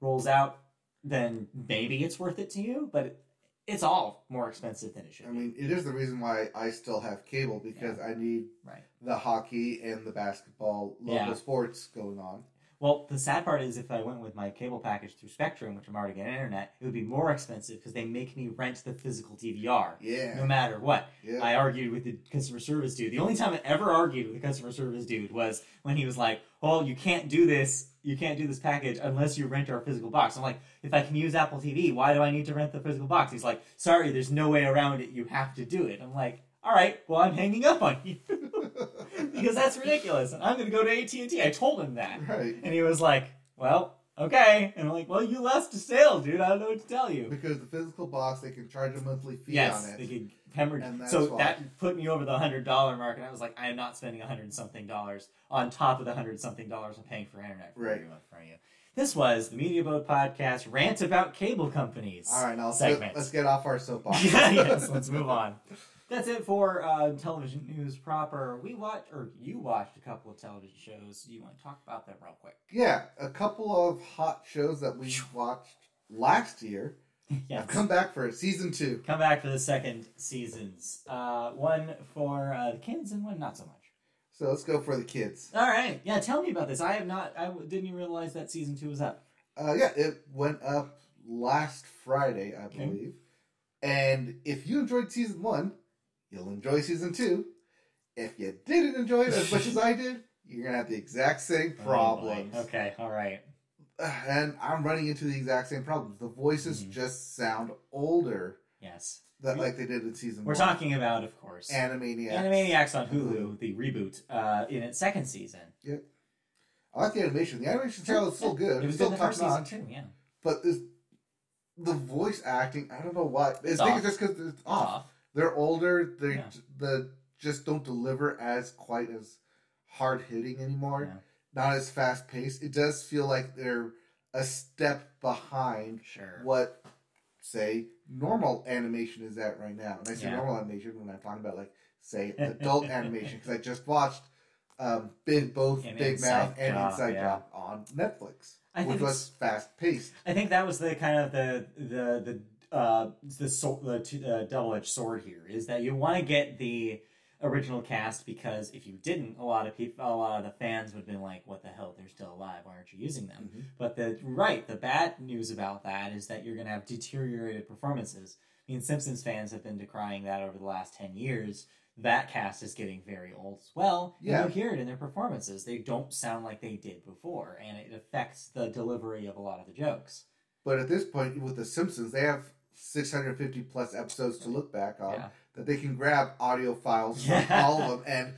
Speaker 1: rolls out, then maybe it's worth it to you. But it's all more expensive than it should
Speaker 2: I
Speaker 1: be.
Speaker 2: mean, it is the reason why I still have cable because I need
Speaker 1: Right.
Speaker 2: the hockey and the basketball local
Speaker 1: Yeah.
Speaker 2: sports going on.
Speaker 1: Well, the sad part is if I went with my cable package through Spectrum, which I'm already getting internet, it would be more expensive because they make me rent the physical DVR
Speaker 2: Yeah.
Speaker 1: no matter what.
Speaker 2: Yeah.
Speaker 1: I argued with the customer service dude. The only time I ever argued with the customer service dude was when he was like, "Oh, you can't do this. You can't do this package unless you rent our physical box." I'm like, "If I can use Apple TV, why do I need to rent the physical box?" He's like, "Sorry, there's no way around it. You have to do it." I'm like, "All right, well, I'm hanging up on you *laughs* *laughs* because that's ridiculous, and I'm going to go to AT and T." I told him that,
Speaker 2: right.
Speaker 1: and he was like, "Well, okay," and I'm like, "Well, you lost a sale, dude. I don't know what to tell you."
Speaker 2: Because the physical box, they can charge a monthly fee
Speaker 1: Yes,
Speaker 2: on it.
Speaker 1: they could hemorrhage. So
Speaker 2: why.
Speaker 1: that put me over the hundred dollar mark, and I was like, I am not spending a hundred something dollars on top of the hundred something dollars I'm paying for internet for
Speaker 2: Right.
Speaker 1: every month from you. This was the Media Boat Podcast rant about cable companies.
Speaker 2: All right, now let's
Speaker 1: segment.
Speaker 2: get, let's get off our soapbox. *laughs*
Speaker 1: yes, *laughs* let's move on. That's it for uh, television news proper. We watched, or you watched a couple of television shows. Do You want to talk about them real quick?
Speaker 2: Yeah, a couple of hot shows that we watched last year *laughs*
Speaker 1: yes.
Speaker 2: have come back for season two.
Speaker 1: Come back for the second seasons. Uh, one for uh, the kids and one not so much.
Speaker 2: So let's go for the kids.
Speaker 1: All right. Yeah, tell me about this. I have not. I didn't even realize that season two was up.
Speaker 2: Uh, yeah, it went up last Friday, I
Speaker 1: Okay.
Speaker 2: believe. And if you enjoyed season one, you'll enjoy season two. If you didn't enjoy it as much as I did, you're gonna have the exact same problems.
Speaker 1: Oh, okay. All right. *sighs*
Speaker 2: And I'm running into the exact same problems. The voices
Speaker 1: Mhm.
Speaker 2: just sound older,
Speaker 1: Yes.
Speaker 2: that like they did in season one.
Speaker 1: We're
Speaker 2: one.
Speaker 1: talking about, of course,
Speaker 2: Animaniacs.
Speaker 1: Animaniacs on Hulu, the reboot, uh, in its second season.
Speaker 2: Yeah, I like the animation. The animation style is still good.
Speaker 1: It was
Speaker 2: still
Speaker 1: good in the
Speaker 2: top
Speaker 1: first season
Speaker 2: notch.
Speaker 1: too. Yeah.
Speaker 2: But this, the voice acting, I don't know why. I
Speaker 1: It's
Speaker 2: think
Speaker 1: off.
Speaker 2: it's just because it's off.
Speaker 1: Off.
Speaker 2: They're older. They
Speaker 1: Yeah.
Speaker 2: the just don't deliver as quite as hard hitting anymore.
Speaker 1: Yeah.
Speaker 2: Not as fast paced. It does feel like they're a step behind
Speaker 1: Sure.
Speaker 2: what say normal animation is at right now. And I say
Speaker 1: Yeah.
Speaker 2: normal animation when I'm talking about like say adult *laughs* animation because I just watched um, Big both
Speaker 1: And
Speaker 2: Big Mouth and
Speaker 1: Job,
Speaker 2: Inside
Speaker 1: yeah.
Speaker 2: Job on Netflix,
Speaker 1: I
Speaker 2: which was fast paced.
Speaker 1: I think that was the kind of the the the uh the so, the uh, double edged sword here is that you want to get the original cast because if you didn't, a lot of people, a lot of the fans would have been like, "What the hell? They're still alive. Why aren't you using them?"
Speaker 2: Mhm.
Speaker 1: But the right, the bad news about that is that you're going to have deteriorated performances. I mean, Simpsons fans have been decrying that over the last ten years. That cast is getting very old as well.
Speaker 2: Yeah.
Speaker 1: you hear it in their performances. They don't sound like they did before, and it affects the delivery of a lot of the jokes.
Speaker 2: But at this point, with The Simpsons, they have 650 plus episodes to look back on
Speaker 1: Yeah.
Speaker 2: that they can grab audio files from
Speaker 1: Yeah.
Speaker 2: all of them and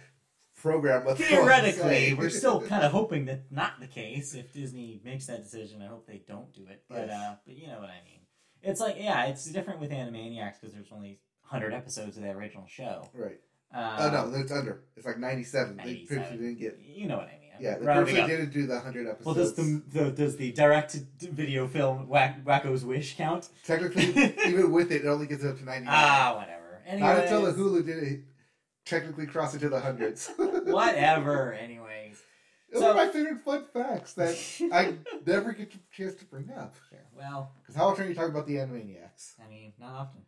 Speaker 2: program they
Speaker 1: Theoretically, *laughs* we're still kind of hoping that not the case. If Disney makes that decision, I hope they don't do it. But
Speaker 2: Yes.
Speaker 1: uh, but you know what I mean. It's like yeah, it's different with Animaniacs because there's only hundred episodes of the original show.
Speaker 2: Right.
Speaker 1: Um,
Speaker 2: Oh no, it's under. It's like ninety-seven. They
Speaker 1: 97.
Speaker 2: purposely didn't get.
Speaker 1: you know what I mean.
Speaker 2: Yeah, the
Speaker 1: rounding up.
Speaker 2: didn't do the hundred episodes.
Speaker 1: Well, does the, the does the direct video film Wack, Wakko's Wish count?
Speaker 2: technically *laughs* even with it, it only gets up to ninety-nine.
Speaker 1: Ah, whatever.
Speaker 2: Not until the Hulu did it. Technically cross into the hundreds. *laughs*
Speaker 1: whatever. Anyways,
Speaker 2: Those
Speaker 1: So-
Speaker 2: are my favorite fun facts that I *laughs* never get a chance to bring up.
Speaker 1: sure. Well,
Speaker 2: Because how often are you talking about the Animaniacs?
Speaker 1: I mean, not often.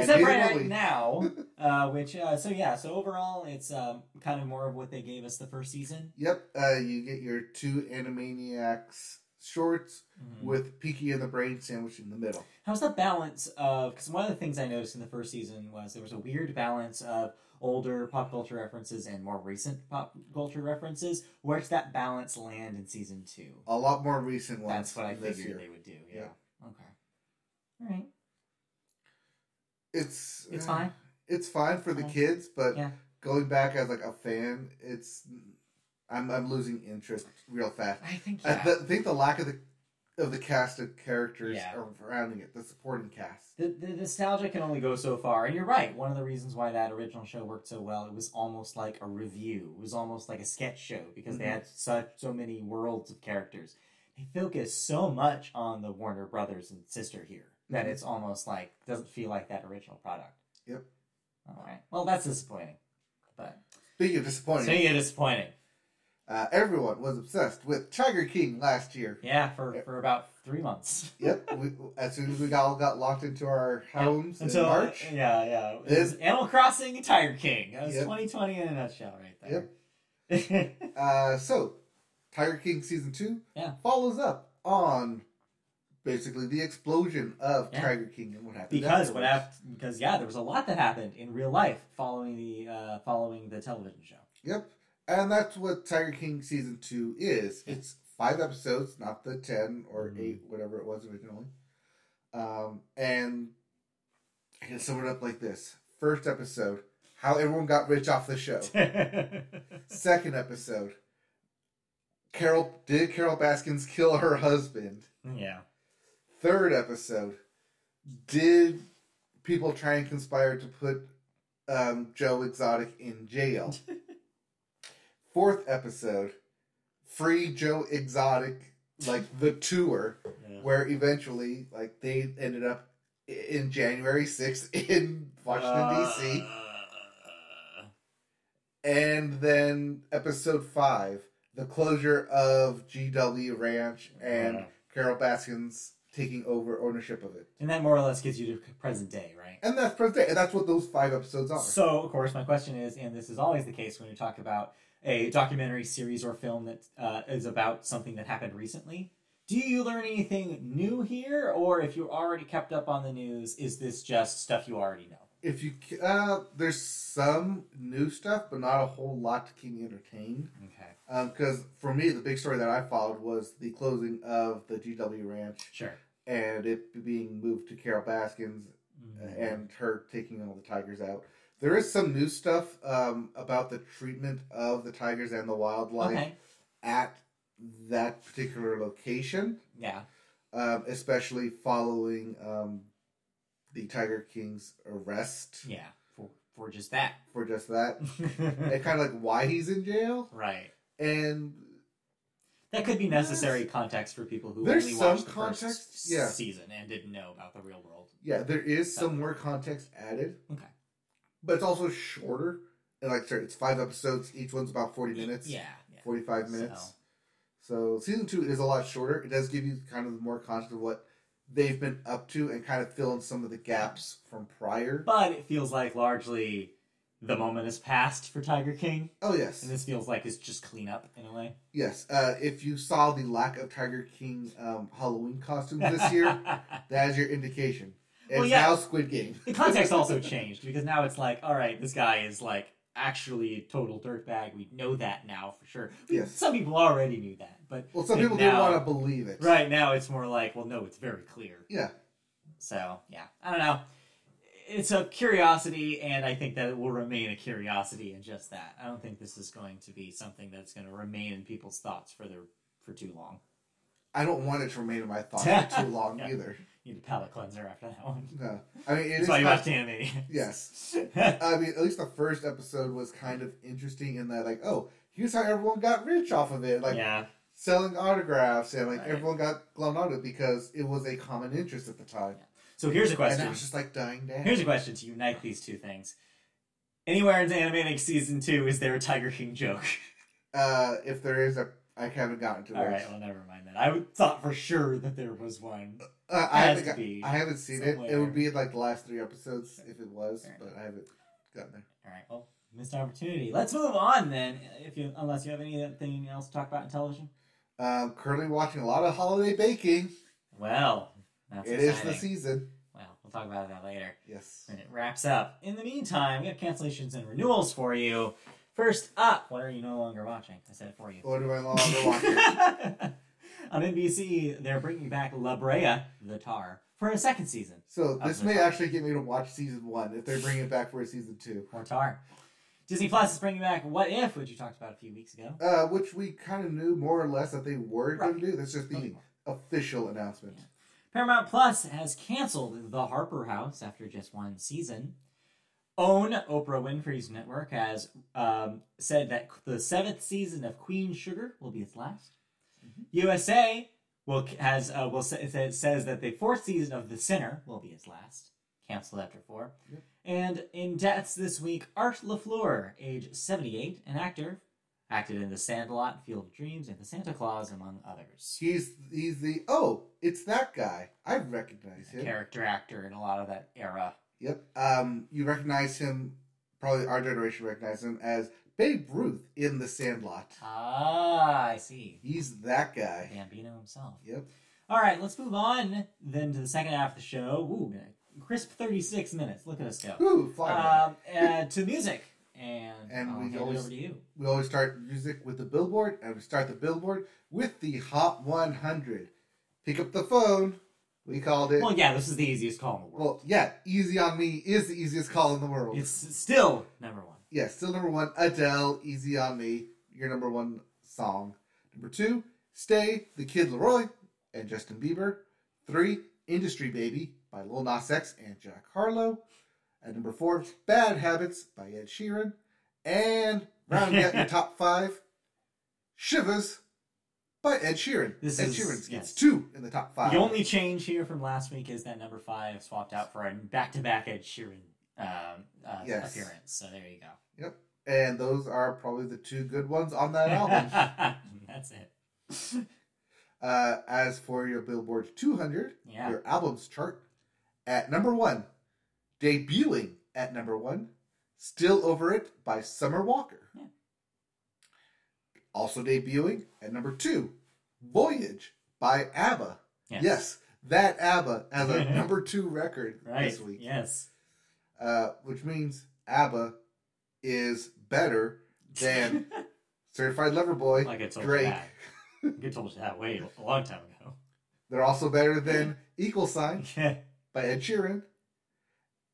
Speaker 1: Except right now, *laughs* uh, which uh, so yeah, so overall it's um, kind of more of what they gave us the first season.
Speaker 2: Yep, uh, you get your two Animaniacs shorts
Speaker 1: Mhm.
Speaker 2: with Pinky and the Brain sandwiched in the middle.
Speaker 1: How's the balance of? Because one of the things I noticed in the first season was there was a weird balance of older pop culture references and more recent pop culture references. Where's that balance land in season two?
Speaker 2: A lot more recent ones.
Speaker 1: That's what I figured
Speaker 2: year.
Speaker 1: they would do. Yeah.
Speaker 2: Yeah.
Speaker 1: Okay. All right.
Speaker 2: It's
Speaker 1: It's
Speaker 2: uh,
Speaker 1: fine.
Speaker 2: It's fine for the
Speaker 1: Yeah.
Speaker 2: kids, but
Speaker 1: Yeah.
Speaker 2: going back as like a fan, it's I'm I'm losing interest real fast.
Speaker 1: I think
Speaker 2: I
Speaker 1: yeah.
Speaker 2: th- think the lack of the of the cast of characters
Speaker 1: Yeah.
Speaker 2: surrounding it, the supporting cast.
Speaker 1: The, the nostalgia can only go so far, and you're right. One of the reasons why that original show worked so well, it was almost like a review. It was almost like a sketch show because they
Speaker 2: Mhm.
Speaker 1: had such so many worlds of characters. They focus so much on the Warner brothers and sister here that
Speaker 2: Mhm.
Speaker 1: it's almost like doesn't feel like that original product.
Speaker 2: Yep.
Speaker 1: All right. Well, that's disappointing. But
Speaker 2: Speaking of disappointing,
Speaker 1: speaking of disappointing,
Speaker 2: uh, everyone was obsessed with Tiger King last year.
Speaker 1: yeah, for for about three months. *laughs*
Speaker 2: Yep, we, as soon as we got all got locked into our homes
Speaker 1: Until
Speaker 2: in March.
Speaker 1: yeah, yeah, it was
Speaker 2: This-
Speaker 1: Animal Crossing and Tiger King. That was
Speaker 2: Yep.
Speaker 1: 2020 in a nutshell, right there.
Speaker 2: Yep. *laughs* Uh, so, Tiger King season two
Speaker 1: Yeah.
Speaker 2: follows up on basically the explosion of
Speaker 1: Yeah.
Speaker 2: Tiger King and what happened.
Speaker 1: because what
Speaker 2: afterwards.
Speaker 1: happened? Because yeah, there was a lot that happened in real life following the uh, following the television show.
Speaker 2: Yep, and that's what Tiger King season two is. It's five episodes, not the ten or
Speaker 1: Mhm.
Speaker 2: eight, whatever it was originally. Um, and I can sum it up like this: first episode, how everyone got rich off the show. *laughs* Second episode, Carol did Carol Baskins kill her husband?
Speaker 1: yeah,
Speaker 2: Third episode, did people try and conspire to put um, Joe Exotic in jail? *laughs* Fourth episode, free Joe Exotic, like the tour, where eventually, like they ended up in January sixth *laughs* in Washington D.C.
Speaker 1: Uh,
Speaker 2: and then episode five, the closure of GW Ranch and
Speaker 1: Uh.
Speaker 2: Carol Baskins taking over ownership of it.
Speaker 1: and that more or less gets you to present day, right?
Speaker 2: And that's present day, and that's what those five episodes are.
Speaker 1: So, of course, my question is, and this is always the case when you talk about a documentary series or film that uh, is about something that happened recently. Do you learn anything new here, or if you're already kept up on the news, is this just stuff you already know?
Speaker 2: If you uh, there's some new stuff, but not a whole lot to keep me entertained.
Speaker 1: Okay,
Speaker 2: Because for me, the big story that I followed was the closing of the GW Ranch
Speaker 1: sure.
Speaker 2: And it being moved to Carol Baskins
Speaker 1: Mhm.
Speaker 2: and her taking all the tigers out. There is some new stuff um, about the treatment of the tigers and the wildlife
Speaker 1: Okay,
Speaker 2: at that particular location,
Speaker 1: yeah,
Speaker 2: um, especially following um, the Tiger King's arrest
Speaker 1: yeah, for for just that.
Speaker 2: for just that, *laughs* and kind of like why he's in jail.
Speaker 1: right.
Speaker 2: And
Speaker 1: That could be necessary context for people who
Speaker 2: There's
Speaker 1: only
Speaker 2: some
Speaker 1: watched the first
Speaker 2: context, yeah.
Speaker 1: season and didn't know about the real world.
Speaker 2: yeah, there is some more context added,
Speaker 1: Okay.
Speaker 2: but it's also shorter. And like sorry, it's five episodes. Each one's about forty minutes.
Speaker 1: Yeah. yeah.
Speaker 2: 45 minutes.
Speaker 1: So-
Speaker 2: So. season two is a lot shorter. It does give you kind of more context of what they've been up to and kind of fill in some of the gaps from prior.
Speaker 1: But it feels like largely the moment has passed for Tiger King,
Speaker 2: Oh yes,
Speaker 1: and this feels like it's just cleanup in a way.
Speaker 2: yes. Uh, if you saw the lack of Tiger King um, Halloween costumes this year, *laughs* that is your indication. It's
Speaker 1: Well, yeah.
Speaker 2: now Squid Game.
Speaker 1: the context also *laughs* changed because now it's like, all right, this guy is like actually a total dirtbag. We know that now for sure.
Speaker 2: Yes.
Speaker 1: Some people already knew that, but
Speaker 2: Well, some people
Speaker 1: now,
Speaker 2: didn't want to believe it.
Speaker 1: Right now, it's more like, well, no, it's very clear.
Speaker 2: Yeah.
Speaker 1: So yeah, I don't know. It's a curiosity, and I think that it will remain a curiosity, and just that. I don't think this is going to be something that's going to remain in people's thoughts for their for too long.
Speaker 2: I don't want it to remain in my thoughts *laughs* for too long
Speaker 1: Yeah.
Speaker 2: either.
Speaker 1: Need a palate cleanser after that one.
Speaker 2: No, I mean it
Speaker 1: That's
Speaker 2: is.
Speaker 1: why you anime. *laughs*
Speaker 2: yes, I mean at least the first episode was kind of interesting in that like oh here's how everyone got rich off of it like
Speaker 1: yeah.
Speaker 2: selling autographs and like
Speaker 1: Right.
Speaker 2: everyone got glummed on it because it was a common interest at the time.
Speaker 1: So here's a question.
Speaker 2: And now it's just like dying down.
Speaker 1: Here's a question to unite these two things. Anywhere in Animaniacs season two, is there a Tiger King joke?
Speaker 2: Uh, if there is a, I haven't gotten to
Speaker 1: All
Speaker 2: it.
Speaker 1: right, well, never mind that. I thought for sure that there was one.
Speaker 2: Uh, I haven't, got, I haven't seen it. It would be in like the last three episodes if it was, but I haven't gotten there.
Speaker 1: All right, well, missed opportunity. Let's move on then. If you, unless you have anything else to talk about in television.
Speaker 2: Um, currently watching a lot of holiday baking.
Speaker 1: Well, that's
Speaker 2: It is
Speaker 1: exciting.
Speaker 2: the season.
Speaker 1: Well, we'll talk about that later.
Speaker 2: Yes.
Speaker 1: And it wraps up. In the meantime, we have cancellations and renewals for you. First up, what are you no longer watching? I said it for you.
Speaker 2: What do I no longer watch? *laughs*
Speaker 1: On NBC, they're bringing back La Brea, the Tar, for a second season.
Speaker 2: So this may
Speaker 1: top.
Speaker 2: actually get me to watch season one if they bring it back for a season two.
Speaker 1: More Tar. Disney Plus is bringing back What If, which you talked about a few weeks ago.
Speaker 2: Uh, which we kind of knew more or less that they were going to do. That's just the official announcement.
Speaker 1: Paramount Plus has canceled The Harper House after just one season. OWN Oprah Winfrey's network has um, said that the seventh season of Queen Sugar will be its last. USA will has uh, will say, it says that the fourth season of The Sinner will be its last, canceled after four.
Speaker 2: Yep.
Speaker 1: And in deaths this week, Art LaFleur, age seventy eight, an actor, acted in The Sandlot, Field of Dreams, and The Santa Claus, among others.
Speaker 2: He's he's the oh, it's that guy. I recognize him.
Speaker 1: Character actor in a lot of that era.
Speaker 2: Yep. Um, you recognize him. Probably our generation recognize him as Babe Ruth in The Sandlot.
Speaker 1: Ah, I see.
Speaker 2: He's that guy.
Speaker 1: Bambino himself.
Speaker 2: Yep.
Speaker 1: All right, let's move on then to the second half of the show. Ooh, crisp 36 minutes. Look at us go.
Speaker 2: Woo, fly.
Speaker 1: Um, uh, to music. And,
Speaker 2: And
Speaker 1: I'll
Speaker 2: we
Speaker 1: hand it
Speaker 2: always-
Speaker 1: over to you.
Speaker 2: we always start music with the billboard, and we start the billboard with the Hot 100. Pick up the phone. We called it.
Speaker 1: Well, yeah, this is the easiest call in the world.
Speaker 2: Well, yeah, Easy on Me is the easiest call in the world.
Speaker 1: It's still number one.
Speaker 2: yeah, still number one, Adele, Easy on Me, your number one song. Number two, Stay, The Kid LAROI and Justin Bieber. Three, Industry Baby by Lil Nas X and Jack Harlow. At number four, Bad Habits by Ed Sheeran. And rounding out your *laughs* top five, Shivers by Ed Sheeran.
Speaker 1: This
Speaker 2: Ed
Speaker 1: is-
Speaker 2: Sheeran gets
Speaker 1: yes.
Speaker 2: two in the top five.
Speaker 1: The only change here from last week is that number five swapped out for a back-to-back Ed Sheeran um, uh,
Speaker 2: Yes.
Speaker 1: appearance. So there you go. Yep.
Speaker 2: And those are probably the two good ones on that album. *laughs*
Speaker 1: That's it. *laughs*
Speaker 2: Uh, as for your Billboard 200,
Speaker 1: Yeah.
Speaker 2: your albums chart, at number one, debuting at number one, Still Over It by Summer Walker.
Speaker 1: Yeah.
Speaker 2: Also debuting at number two, Voyage by ABBA.
Speaker 1: Yes.
Speaker 2: Yes, that ABBA as a *laughs* number two record
Speaker 1: Right.
Speaker 2: this week.
Speaker 1: Yes.
Speaker 2: Uh, which means ABBA is better than *laughs* Certified Lover Boy,
Speaker 1: like I told
Speaker 2: Drake.
Speaker 1: you that. Like told you that way a long time ago.
Speaker 2: They're also better than *laughs* Equal Sign by Ed Sheeran.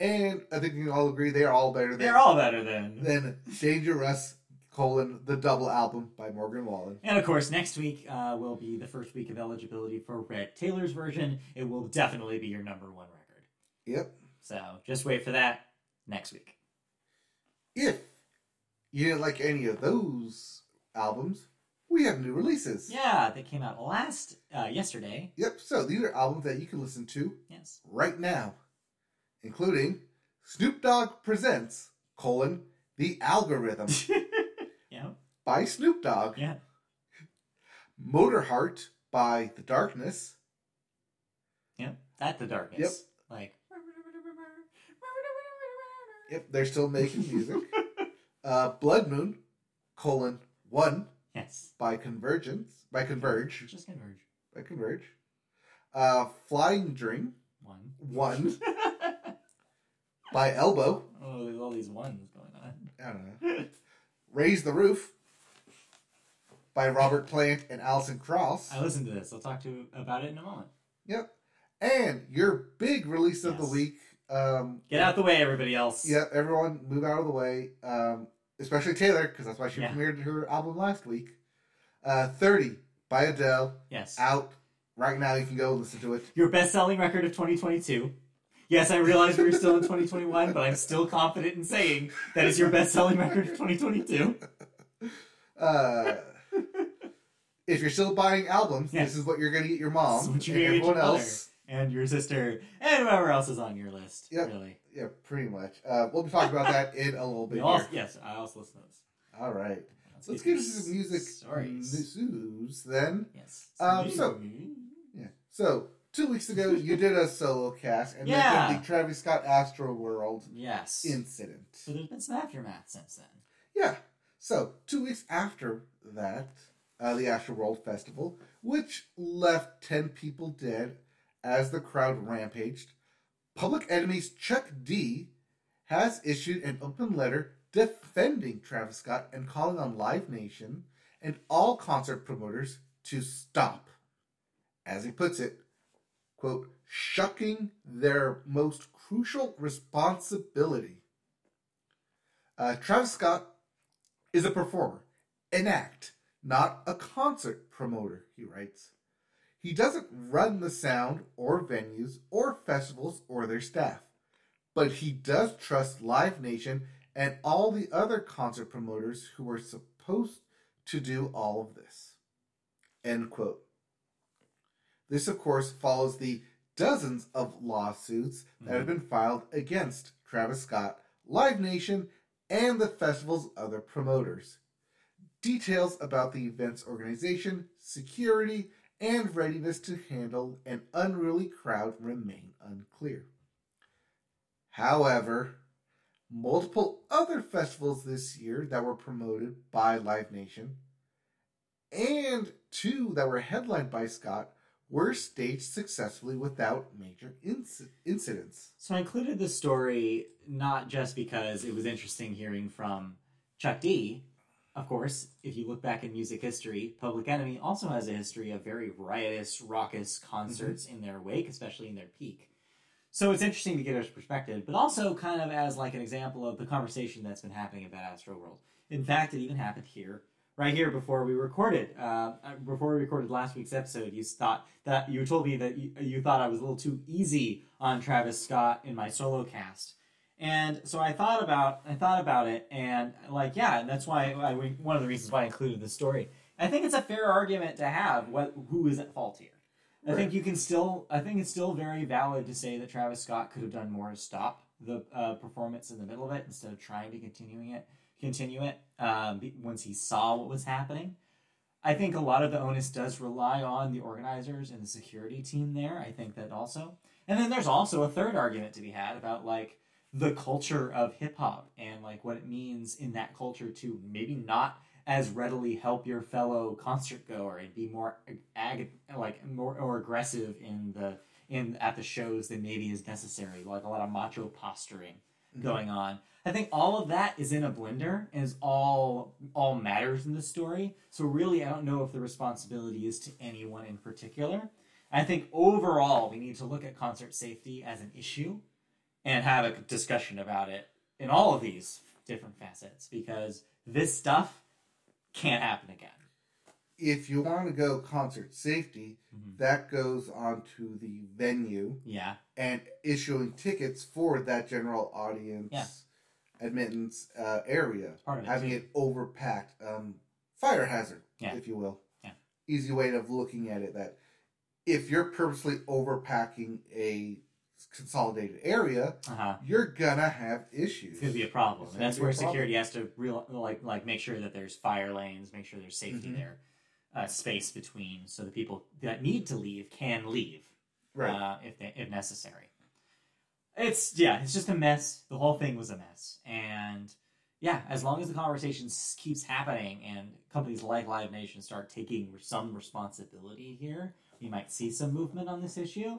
Speaker 2: And I think we can all agree they are all better than,
Speaker 1: They're all better than.
Speaker 2: than Dangerous, colon, the double album by Morgan Wallen.
Speaker 1: And of course, next week uh, will be the first week of eligibility for Red Taylor's version. It will definitely be your number one record.
Speaker 2: Yep.
Speaker 1: So just wait for that next week.
Speaker 2: If you didn't like any of those albums, we have new releases.
Speaker 1: Yeah, they came out last uh, yesterday.
Speaker 2: Yep, so these are albums that you can listen to
Speaker 1: Yes.
Speaker 2: right now, including Snoop Dogg Presents, colon, The Algorithm *laughs*
Speaker 1: yeah.
Speaker 2: by Snoop Dogg,
Speaker 1: Yeah.
Speaker 2: Motorheart by The Darkness,
Speaker 1: Yeah. at the darkness.
Speaker 2: Yep.
Speaker 1: Like.
Speaker 2: Yep, they're still making music. *laughs* uh, Blood Moon, colon, 1
Speaker 1: Yes.
Speaker 2: by Convergence, by Converge,
Speaker 1: Just converge.
Speaker 2: by Converge. Uh, Flying Dream,
Speaker 1: One.
Speaker 2: 1 *laughs* by Elbow.
Speaker 1: Oh, there's all these ones going on.
Speaker 2: I don't know. Raise the Roof by Robert Plant and Alison Krauss.
Speaker 1: I listened to this. I'll talk to you about it in a moment.
Speaker 2: Yep. And your big release of the week. Um,
Speaker 1: Get out the way, everybody else.
Speaker 2: Yeah, everyone move out of the way. Um, especially Taylor, because that's why she
Speaker 1: Yeah.
Speaker 2: premiered her album last week. Uh, 30 by Adele.
Speaker 1: Yes.
Speaker 2: Out right now you can go listen to it.
Speaker 1: Your best selling record of 2022. Yes, I realize we're still in 2021, but I'm still confident in saying that is your best selling record of 2022.
Speaker 2: Uh, if you're still buying albums,
Speaker 1: Yeah.
Speaker 2: this is what you're gonna get your mom and everyone
Speaker 1: your
Speaker 2: else.
Speaker 1: And your sister, and whoever else is on your list.
Speaker 2: Yep.
Speaker 1: Really.
Speaker 2: Yeah, pretty much. Uh, we'll be talking about that in a little bit.
Speaker 1: also, yes, I also listen to those.
Speaker 2: All right. Let's
Speaker 1: get
Speaker 2: get into some music
Speaker 1: stories.
Speaker 2: news then.
Speaker 1: Yes.
Speaker 2: Um, so- Yeah. So two weeks ago, you did a solo cast and
Speaker 1: Yeah.
Speaker 2: mentioned the Travis Scott Astro World
Speaker 1: yes.
Speaker 2: incident.
Speaker 1: so there's been some aftermath since then.
Speaker 2: Yeah. So two weeks after that, uh, the Astro World Festival, which left ten people dead as the crowd rampaged, Public Enemy's Chuck D has issued an open letter defending Travis Scott and calling on Live Nation and all concert promoters to stop, as he puts it, quote, shucking their most crucial responsibility. Uh, Travis Scott is a performer, an act, not a concert promoter, he writes. He doesn't run the sound or venues or festivals or their staff, but he does trust Live Nation and all the other concert promoters who are supposed to do all of this. End quote. This, of course, follows the dozens of lawsuits that have mm-hmm. been filed against Travis Scott, Live Nation, and the festival's other promoters. Details about the event's organization, security, and readiness to handle an unruly crowd remain unclear. However, multiple other festivals this year that were promoted by Live Nation and two that were headlined by Scott were staged successfully without major inc- incidents.
Speaker 1: So I included this story not just because it was interesting hearing from Chuck D. Of course, if you look back in music history, Public Enemy also has a history of very riotous, raucous concerts mm-hmm. in their wake, especially in their peak. So it's interesting to get his perspective, but also kind of as like an example of the conversation that's been happening about Astro World. In fact, it even happened here, right here before we recorded. Uh, before we recorded last week's episode, you thought that you told me that you, you thought I was a little too easy on Travis Scott in my solo cast. And so I thought about I thought about it, and like yeah, and that's why I, one of the reasons why I included this story. I think it's a fair argument to have. What who is at fault here? I
Speaker 2: Right.
Speaker 1: think you can still. I think it's still very valid to say that Travis Scott could have done more to stop the uh, performance in the middle of it instead of trying to continuing it, continue it um, once he saw what was happening. I think a lot of the onus does rely on the organizers and the security team there. I think that also, and then there's also a third argument to be had about like the culture of hip hop and like what it means in that culture to maybe not as readily help your fellow concert goer and be more ag- like more or aggressive in the in at the shows than maybe is necessary like a lot of macho posturing Mm-hmm. going on. I think all of that is in a blender and is all all matters in the story. So really i don't know if the responsibility is to anyone in particular. I think overall we need to look at concert safety as an issue and have a discussion about it in all of these different facets because this stuff can't happen again.
Speaker 2: If you want to go concert safety,
Speaker 1: Mhm.
Speaker 2: that goes on to the venue
Speaker 1: Yeah,
Speaker 2: and issuing tickets for that general audience
Speaker 1: Yeah.
Speaker 2: admittance uh, area.
Speaker 1: it.
Speaker 2: having
Speaker 1: too.
Speaker 2: it overpacked, um, fire hazard,
Speaker 1: Yeah.
Speaker 2: if you will.
Speaker 1: Yeah.
Speaker 2: Easy way of looking at it that if you're purposely overpacking a consolidated area,
Speaker 1: Uh-huh.
Speaker 2: you're gonna have issues.
Speaker 1: It's gonna be a problem, and that's where security has to real like like make sure that there's fire lanes, make sure there's safety
Speaker 2: Mhm.
Speaker 1: there, uh, space between, so the people that need to leave can leave.
Speaker 2: right.
Speaker 1: uh, if they, if necessary. It's yeah, it's just a mess. The whole thing was a mess, and yeah, as long as the conversation keeps happening and companies like Live Nation start taking some responsibility here, we might see some movement on this issue.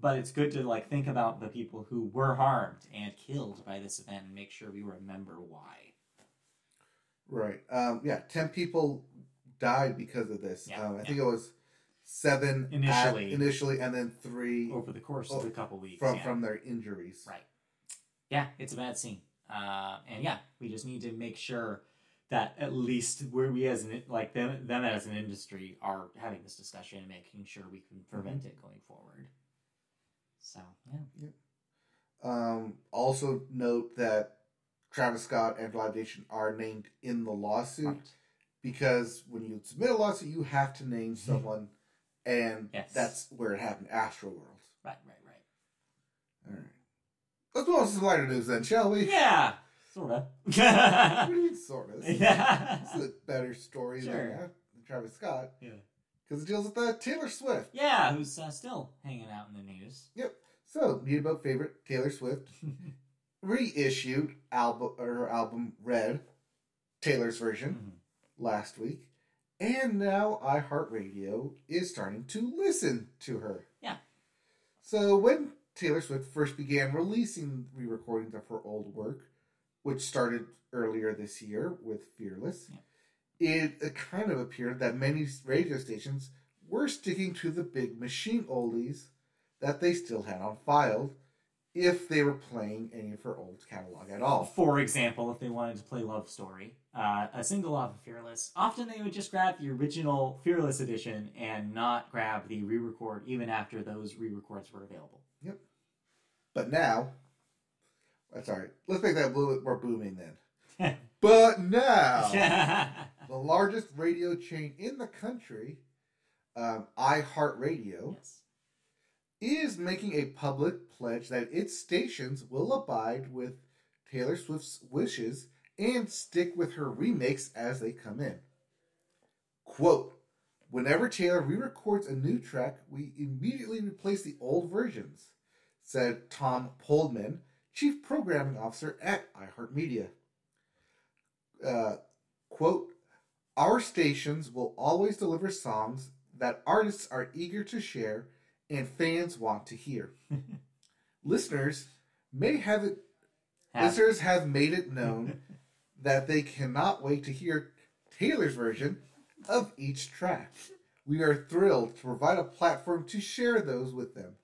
Speaker 1: But it's good to like think about the people who were harmed and killed by this event and make sure we remember why.
Speaker 2: right. Um, yeah. Ten people died because of this.
Speaker 1: Yeah,
Speaker 2: um, I
Speaker 1: yeah.
Speaker 2: think it was seven at-
Speaker 1: Initially.
Speaker 2: initially, and then three
Speaker 1: Over the course of a couple weeks,
Speaker 2: from
Speaker 1: yeah.
Speaker 2: from their injuries.
Speaker 1: Right. Yeah, it's a bad scene. Uh, and yeah, we just need to make sure that at least where we as an like them them as an industry are having this discussion and making sure we can prevent it going forward. So yeah.
Speaker 2: Um, also note that Travis Scott and Live Nation are named in the lawsuit
Speaker 1: Right.
Speaker 2: Because when you submit a lawsuit, you have to name someone, and
Speaker 1: Yes.
Speaker 2: that's where it happened. Astro World.
Speaker 1: Right, right, right.
Speaker 2: All right. Let's move on to some lighter news then, shall we?
Speaker 1: Yeah, sort *laughs*
Speaker 2: What
Speaker 1: of.
Speaker 2: do you mean, sort of? This
Speaker 1: yeah.
Speaker 2: is a better story
Speaker 1: Sure.
Speaker 2: than, that, than Travis Scott
Speaker 1: Yeah.
Speaker 2: because it deals with uh, Taylor Swift.
Speaker 1: Yeah, who's uh, still hanging out in the news. Yep.
Speaker 2: So, Need About Favorite Taylor Swift *laughs* reissued album her album Red, Taylor's version,
Speaker 1: Mhm.
Speaker 2: Last week, and now iHeartRadio is starting to listen to her.
Speaker 1: Yeah.
Speaker 2: So when Taylor Swift first began releasing re-recordings of her old work, which started earlier this year with Fearless, it, it kind of appeared that many radio stations were sticking to the big machine oldies that they still had on file if they were playing any of her old catalog at all.
Speaker 1: For example, if they wanted to play Love Story, uh, a single off of Fearless, often they would just grab the original Fearless edition and not grab the re record even after those re records were available. Yep.
Speaker 2: But now, that's all right. Let's make that a little bit more booming then. *laughs* but now, *laughs* the largest radio chain in the country, um, iHeartRadio,
Speaker 1: yes.
Speaker 2: Is making a public pledge that its stations will abide with Taylor Swift's wishes and stick with her remakes as they come in. Quote, whenever Taylor re records a new track, we immediately replace the old versions, said Tom Poleman, Chief Programming Officer at iHeartMedia. Uh, quote, our stations will always deliver songs that artists are eager to share and fans want to hear. *laughs* Listeners may have it
Speaker 1: Have-
Speaker 2: listeners have made it known *laughs* that they cannot wait to hear Taylor's version of each track. We are thrilled to provide a platform to share those with them,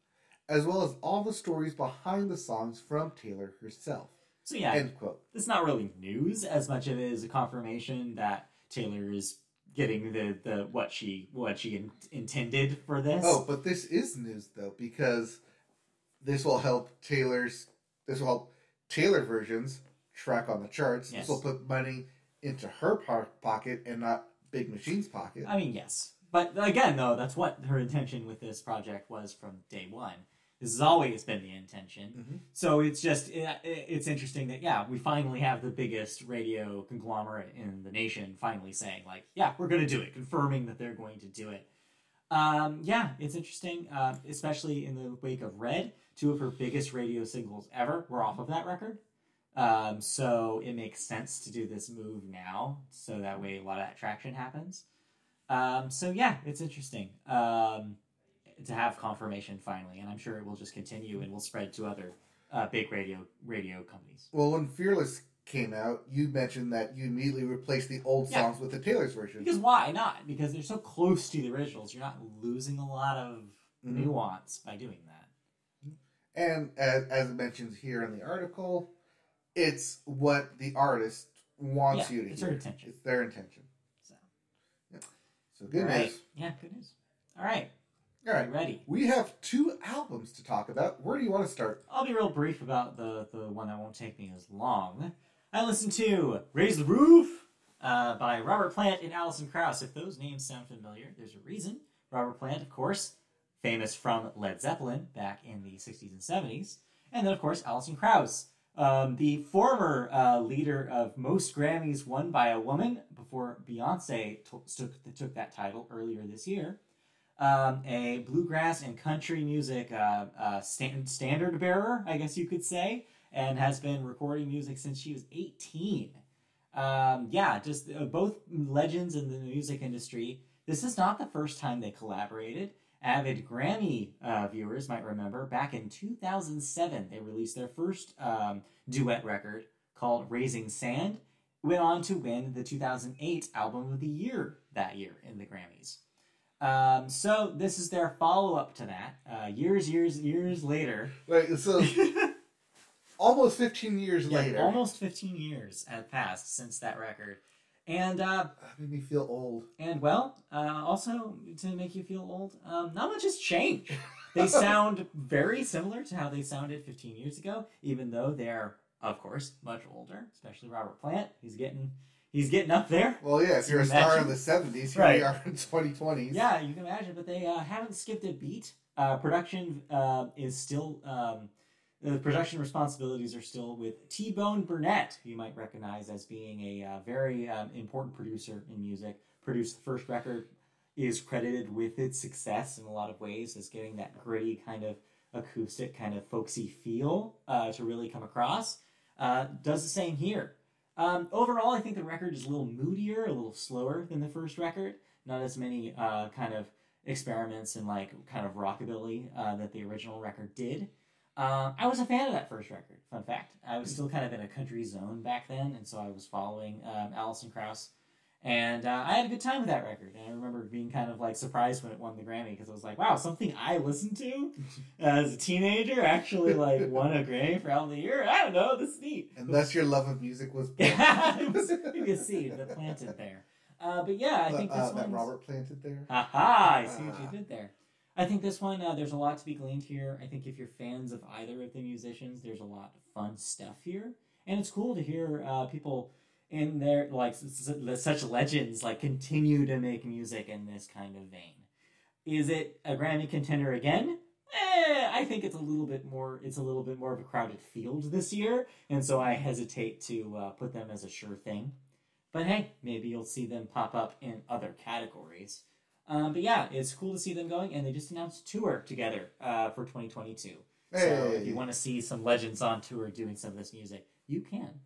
Speaker 2: as well as all the stories behind the songs from Taylor herself.
Speaker 1: So, yeah,
Speaker 2: End quote.
Speaker 1: it's not really news as much of it is a confirmation that Taylor is getting the, the what she what she in, intended for this.
Speaker 2: Oh, but this is news though because this will help Taylor's this will help Taylor versions track on the charts.
Speaker 1: Yes.
Speaker 2: This will put money into her po- pocket and not Big Machine's pocket.
Speaker 1: I mean, yes. But again, though, that's what her intention with this project was from day one. This has always been the intention.
Speaker 2: Mhm.
Speaker 1: So it's just it, it's interesting that yeah, we finally have the biggest radio conglomerate in the nation finally saying like, yeah, we're going to do it, confirming that they're going to do it. Um, yeah, it's interesting, uh, especially in the wake of Red. Two of her biggest radio singles ever were off of that record. Um, so it makes sense to do this move now, so that way a lot of that traction happens. Um, so yeah, it's interesting um, to have confirmation finally, and I'm sure it will just continue and will spread to other uh, big radio radio companies.
Speaker 2: Well, when Fearless came out, you mentioned that you immediately replaced the old
Speaker 1: Yeah.
Speaker 2: songs with the Taylor's version.
Speaker 1: Because why not? Because they're so close to the originals, you're not losing a lot of
Speaker 2: Mhm.
Speaker 1: nuance by doing that.
Speaker 2: And as, as it mentions here in the article, it's what the artist wants
Speaker 1: Yeah,
Speaker 2: you to
Speaker 1: it's
Speaker 2: hear.
Speaker 1: her intention.
Speaker 2: It's their intention.
Speaker 1: So yeah.
Speaker 2: So good
Speaker 1: right.
Speaker 2: news.
Speaker 1: Yeah, good news. All right,
Speaker 2: All right.
Speaker 1: ready?
Speaker 2: We have two albums to talk about. Where do you want to start?
Speaker 1: I'll be real brief about the, the one that won't take me as long. I listened to Raise the Roof uh, by Robert Plant and Alison Krauss. If those names sound familiar, there's a reason. Robert Plant, of course, famous from Led Zeppelin back in the 60s and 70s. And then, of course, Alison Krauss, um, the former uh, leader of most Grammys won by a woman before Beyonce to- took, took that title earlier this year um, a bluegrass and country music uh, uh, stand, standard bearer, I guess you could say, and has been recording music since she was 18. Um, yeah, just uh, both legends in the music industry. This is not the first time they collaborated. Avid Grammy uh, viewers might remember back in 2007, they released their first um, duet record called Raising Sand. Went on to win the 2008 Album of the Year that year in the Grammys. Um, so this is their follow up to that. Uh, years, years, years later.
Speaker 2: Right. So *laughs* almost 15 years
Speaker 1: Yeah,
Speaker 2: later.
Speaker 1: almost 15 years have passed since that record. And uh,
Speaker 2: That made me feel old.
Speaker 1: and well, uh, also to make you feel old, um, not much has changed. They *laughs* sound very similar to how they sounded 15 years ago, even though they're, of course, much older. Especially Robert Plant. He's getting he's getting up there.
Speaker 2: Well, yeah, if you're a star in the '70s, here
Speaker 1: Right.
Speaker 2: we are in 2020s.
Speaker 1: Yeah, you can imagine, but they uh, haven't skipped a beat. Uh, production uh, is still um, the production responsibilities are still with T Bone Burnett, who you might recognize as being a uh, very um, important producer in music. Produced the first record, is credited with its success in a lot of ways as getting that gritty kind of acoustic, kind of folksy feel uh, to really come across. Uh, does the same here. Um, overall, I think the record is a little moodier, a little slower than the first record. Not as many uh, kind of experiments and like kind of rockabilly uh, that the original record did. Uh, I was a fan of that first record. Fun fact: I was still kind of in a country zone back then, and so I was following um, Alison Krauss, and uh, I had a good time with that record. And I remember being kind of like surprised when it won the Grammy because I was like, "Wow, something I listened to *laughs* as a teenager actually like won a Grammy for album of the year." I don't know. This is neat.
Speaker 2: Unless your love of music was. *laughs*
Speaker 1: Yeah, it was maybe a seed that planted there. Uh, but yeah, I think
Speaker 2: uh,
Speaker 1: this
Speaker 2: that
Speaker 1: one.
Speaker 2: Robert planted there.
Speaker 1: Haha, I see what
Speaker 2: Ah.
Speaker 1: you did there. I think this one, uh, there's a lot to be gleaned here. I think if you're fans of either of the musicians, there's a lot of fun stuff here. And it's cool to hear uh, people in there, like such legends, like continue to make music in this kind of vein. Is it a Grammy contender again? Eh, I think it's a little bit more. It's a little bit more of a crowded field this year, and so I hesitate to uh, put them as a sure thing. But hey, maybe you'll see them pop up in other categories. Um, but yeah, it's cool to see them going, and they just announced tour together uh, for 2022. So if you want to see some legends on tour doing some of this music, you can.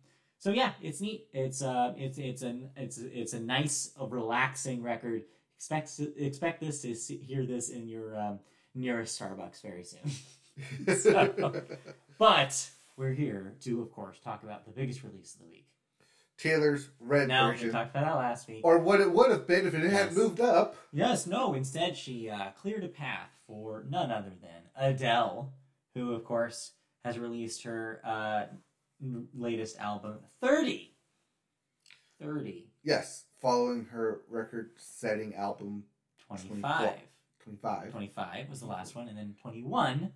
Speaker 1: So yeah, it's neat. It's uh, it's it's an it's it's a nice, relaxing record. Expect expect this to see, hear this in your um, nearest Starbucks very soon. *laughs* So- But we're here to, of course, talk about the biggest release of the week.
Speaker 2: Taylor's red
Speaker 1: Now we
Speaker 2: version,
Speaker 1: talked about that last week.
Speaker 2: or what it would have been if it
Speaker 1: Yes.
Speaker 2: had moved up.
Speaker 1: Yes, no. Instead, she uh, cleared a path for none other than Adele, who, of course, has released her uh, latest album, 30. 30.
Speaker 2: Yes, following her record-setting album
Speaker 1: 25.
Speaker 2: 25.
Speaker 1: 25 was the last one, and then 21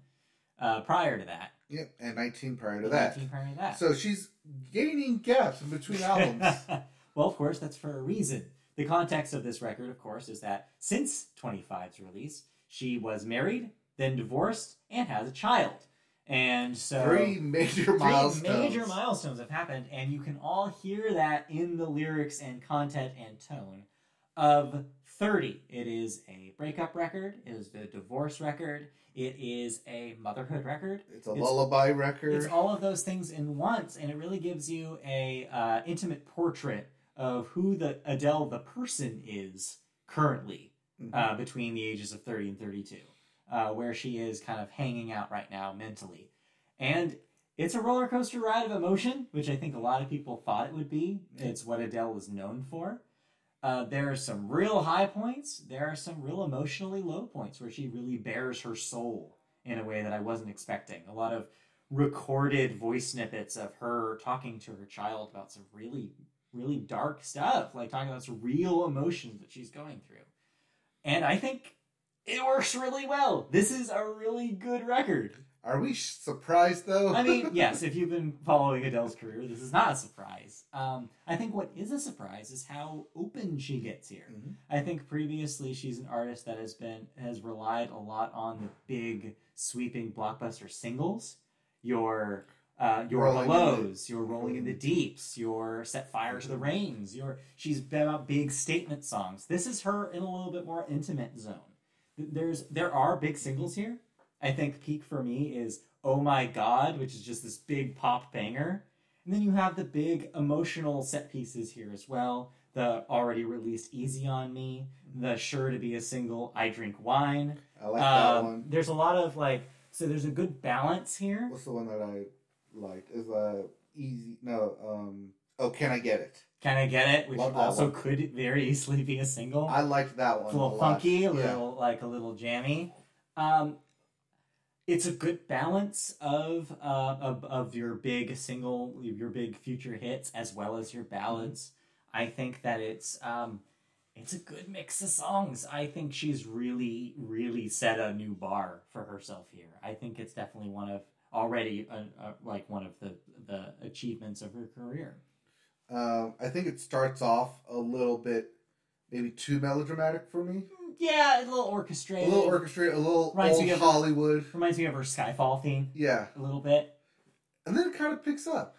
Speaker 1: uh, prior to that.
Speaker 2: Yep, and 19 prior to that.
Speaker 1: 19 prior to that.
Speaker 2: So she's gaining gaps in between albums. *laughs*
Speaker 1: well, of course, that's for a reason. The context of this record, of course, is that since 25's release, she was married, then divorced, and has a child. And so
Speaker 2: Three major
Speaker 1: three
Speaker 2: milestones.
Speaker 1: major milestones have happened, and you can all hear that in the lyrics and content and tone of 30. It is a breakup record, it is a divorce record, it is a motherhood record,
Speaker 2: It's a
Speaker 1: It's-
Speaker 2: lullaby record.
Speaker 1: it's all of those things in once, and it really gives you a uh, intimate portrait of who the Adele the person is currently
Speaker 2: Mhm.
Speaker 1: uh, between the ages of 30 and 32, uh, where she is kind of hanging out right now mentally. And it's a roller coaster ride of emotion, which I think a lot of people thought it would be. It's what Adele is known for. Uh, there are some real high points. There are some real emotionally low points where she really bears her soul in a way that I wasn't expecting. A lot of recorded voice snippets of her talking to her child about some really, really dark stuff, like talking about some real emotions that she's going through. And I think it works really well. This is a really good record.
Speaker 2: Are we surprised though?
Speaker 1: I mean, *laughs* yes, if you've been following Adele's career, this is not a surprise. Um, I think what is a surprise is how open she gets here.
Speaker 2: Mhm.
Speaker 1: I think previously she's an artist that has been has relied a lot on the big sweeping blockbuster singles. Your uh, your
Speaker 2: Rolling the-
Speaker 1: hellos, your rolling in the deeps, your set fire to the rains. Your she's been about big statement songs. This is her in a little bit more intimate zone. Th- There's there are big singles here. I think peak for me is Oh My God, which is just this big pop banger. And then you have the big emotional set pieces here as well. The already released Easy on Me, the sure to be a single I Drink Wine.
Speaker 2: I like that
Speaker 1: Um,
Speaker 2: one.
Speaker 1: There's a lot of like, so there's a good balance here.
Speaker 2: What's the one that I liked? Is uh easy? No. Um. Oh, can I get it?
Speaker 1: Can I get it? Which
Speaker 2: Love that
Speaker 1: also
Speaker 2: one.
Speaker 1: could very easily be a single.
Speaker 2: I liked that one.
Speaker 1: It's a little
Speaker 2: lot.
Speaker 1: funky, a little like a little jammy. Um, it's a good balance of, uh, of of your big single, your big future hits, as well as your ballads. I think that it's um, it's a good mix of songs. I think she's really, really set a new bar for herself here. I think it's definitely one of already uh, uh, like one of the the achievements of her career.
Speaker 2: Um, I think it starts off a little bit, maybe too melodramatic for me.
Speaker 1: Yeah, a little orchestrated.
Speaker 2: A little orchestrated, a little
Speaker 1: Reminds
Speaker 2: old
Speaker 1: me of-
Speaker 2: Hollywood.
Speaker 1: Reminds me of her Skyfall theme
Speaker 2: Yeah,
Speaker 1: a little bit.
Speaker 2: and then it kind of picks up.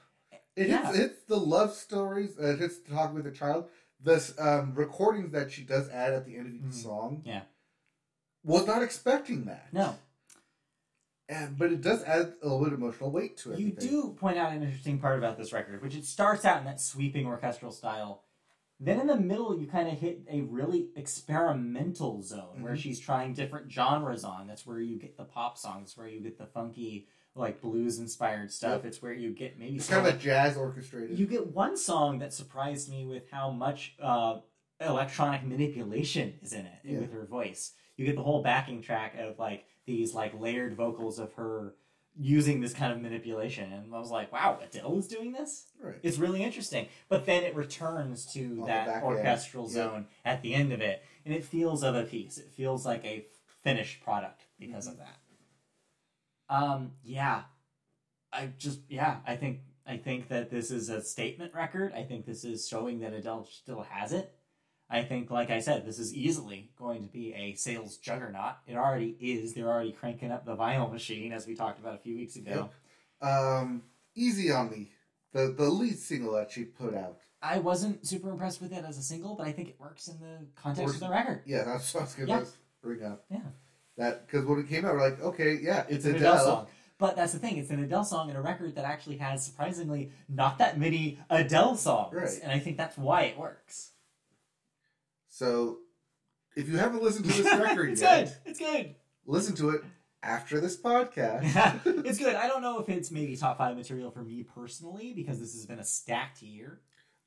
Speaker 2: It
Speaker 1: Yeah.
Speaker 2: hits, hits the love stories. Uh, it hits talking with a child. This um, recordings that she does add at the end of each
Speaker 1: Mhm.
Speaker 2: song.
Speaker 1: Yeah.
Speaker 2: Was not expecting that.
Speaker 1: No,
Speaker 2: And but it does add a little bit of emotional weight to it.
Speaker 1: you do point out an interesting part about this record, which it starts out in that sweeping orchestral style. Then in the middle, you kind of hit a really experimental zone where
Speaker 2: Mhm.
Speaker 1: she's trying different genres on. That's where you get the pop songs, where you get the funky, like blues inspired stuff.
Speaker 2: Yep.
Speaker 1: It's where you get maybe
Speaker 2: It's kind of a jazz orchestrated.
Speaker 1: You get one song that surprised me with how much uh, electronic manipulation is in it
Speaker 2: Yeah.
Speaker 1: with her voice. You get the whole backing track of like these like layered vocals of her using this kind of manipulation, and I was like, "Wow, Adele is doing this."
Speaker 2: right.
Speaker 1: It's really interesting. But then it returns to
Speaker 2: On
Speaker 1: that
Speaker 2: back end.
Speaker 1: orchestral
Speaker 2: Yep.
Speaker 1: zone at the end of it, and it feels of a piece. It feels like a finished product because
Speaker 2: Mm-hmm.
Speaker 1: of that. Um, yeah, I just yeah, I think I think that this is a statement record. I think this is showing that Adele still has it. I think, like I said, this is easily going to be a sales juggernaut. It already is. They're already cranking up the vinyl machine, as we talked about a few weeks ago.
Speaker 2: Um, Easy on Me, the the lead single that she put out.
Speaker 1: I wasn't super impressed with it as a single, but I think it works in the context
Speaker 2: Works-
Speaker 1: of the record.
Speaker 2: Yeah, that's what I was gonna
Speaker 1: Yeah.
Speaker 2: bring up.
Speaker 1: Yeah.
Speaker 2: That because when it came out, we're like, okay, yeah, it's,
Speaker 1: an
Speaker 2: Adele.
Speaker 1: Adele song. But that's the thing, it's an Adele song and a record that actually has surprisingly not that many Adele songs.
Speaker 2: Right.
Speaker 1: And I think that's why it works.
Speaker 2: So if you haven't listened to this *laughs* record
Speaker 1: it's
Speaker 2: yet,
Speaker 1: good. It's good.
Speaker 2: listen to it after this podcast. *laughs*
Speaker 1: it's *laughs* good. I don't know if it's maybe top five material for me personally because this has been a stacked year.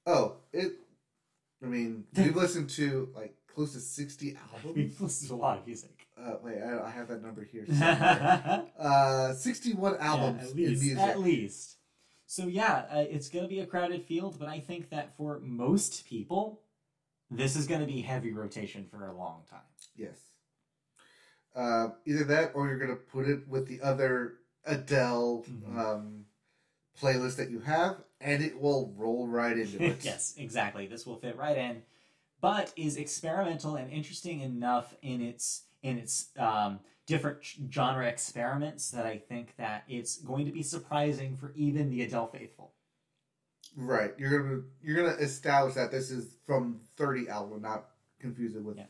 Speaker 2: oh, it. I mean, we've listened to like close to sixty albums.
Speaker 1: We've listened to a lot of music.
Speaker 2: Uh, wait, I, I have that number here. uh, sixty-one albums
Speaker 1: Yeah, at
Speaker 2: in
Speaker 1: least.
Speaker 2: music.
Speaker 1: At least. So yeah, uh, it's going to be a crowded field, but I think that for most people, this is going to be heavy rotation for a long time.
Speaker 2: Yes. Uh, either that, or you're gonna put it with the other Adele
Speaker 1: Mhm.
Speaker 2: um, playlist that you have, and it will roll right into it. *laughs*
Speaker 1: yes, exactly. This will fit right in, but is experimental and interesting enough in its in its um, different genre experiments that I think that it's going to be surprising for even the Adele faithful.
Speaker 2: Right. You're gonna you're gonna establish that this is from 30 album, not confuse it with
Speaker 1: Yeah.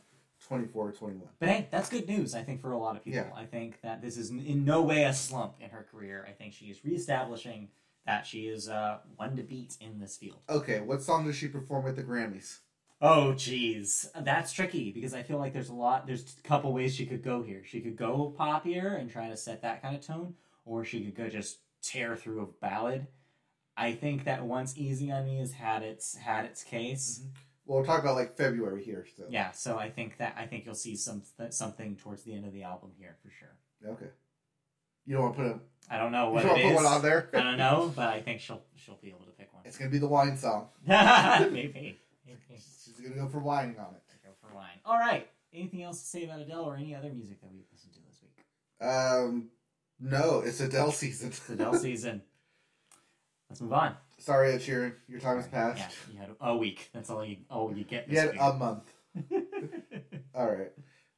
Speaker 2: 24 or 21.
Speaker 1: But hey, that's good news, I think, for a lot of people.
Speaker 2: Yeah.
Speaker 1: I think that this is in no way a slump in her career. I think she is reestablishing that she is uh, one to beat in this field.
Speaker 2: Okay, what song does she perform at the Grammys?
Speaker 1: Oh, geez, that's tricky because I feel like there's a lot. There's a couple ways she could go here. She could go pop here and try to set that kind of tone, or she could go just tear through a ballad. I think that once "Easy on Me" has had its had its case,
Speaker 2: Well, we're talking about like February here, so
Speaker 1: yeah. So I think that I think you'll see some something towards the end of the album here for sure.
Speaker 2: okay. You don't want to put a
Speaker 1: I don't know
Speaker 2: you
Speaker 1: what
Speaker 2: don't to put
Speaker 1: is.
Speaker 2: one on there.
Speaker 1: I don't know, but I think she'll she'll be able to pick one.
Speaker 2: It's gonna be the wine song. *laughs*
Speaker 1: Maybe.
Speaker 2: She's gonna go for whining on it.
Speaker 1: Go for wine. All right. Anything else to say about Adele or any other music that we've listened to this week?
Speaker 2: Um, no, it's Adele season.
Speaker 1: It's Adele season. *laughs* Let's move on.
Speaker 2: Sorry, Ed Sheeran, your time has passed.
Speaker 1: Yeah, you had a week. That's all you all you get
Speaker 2: You had
Speaker 1: week.
Speaker 2: a month. *laughs* All right.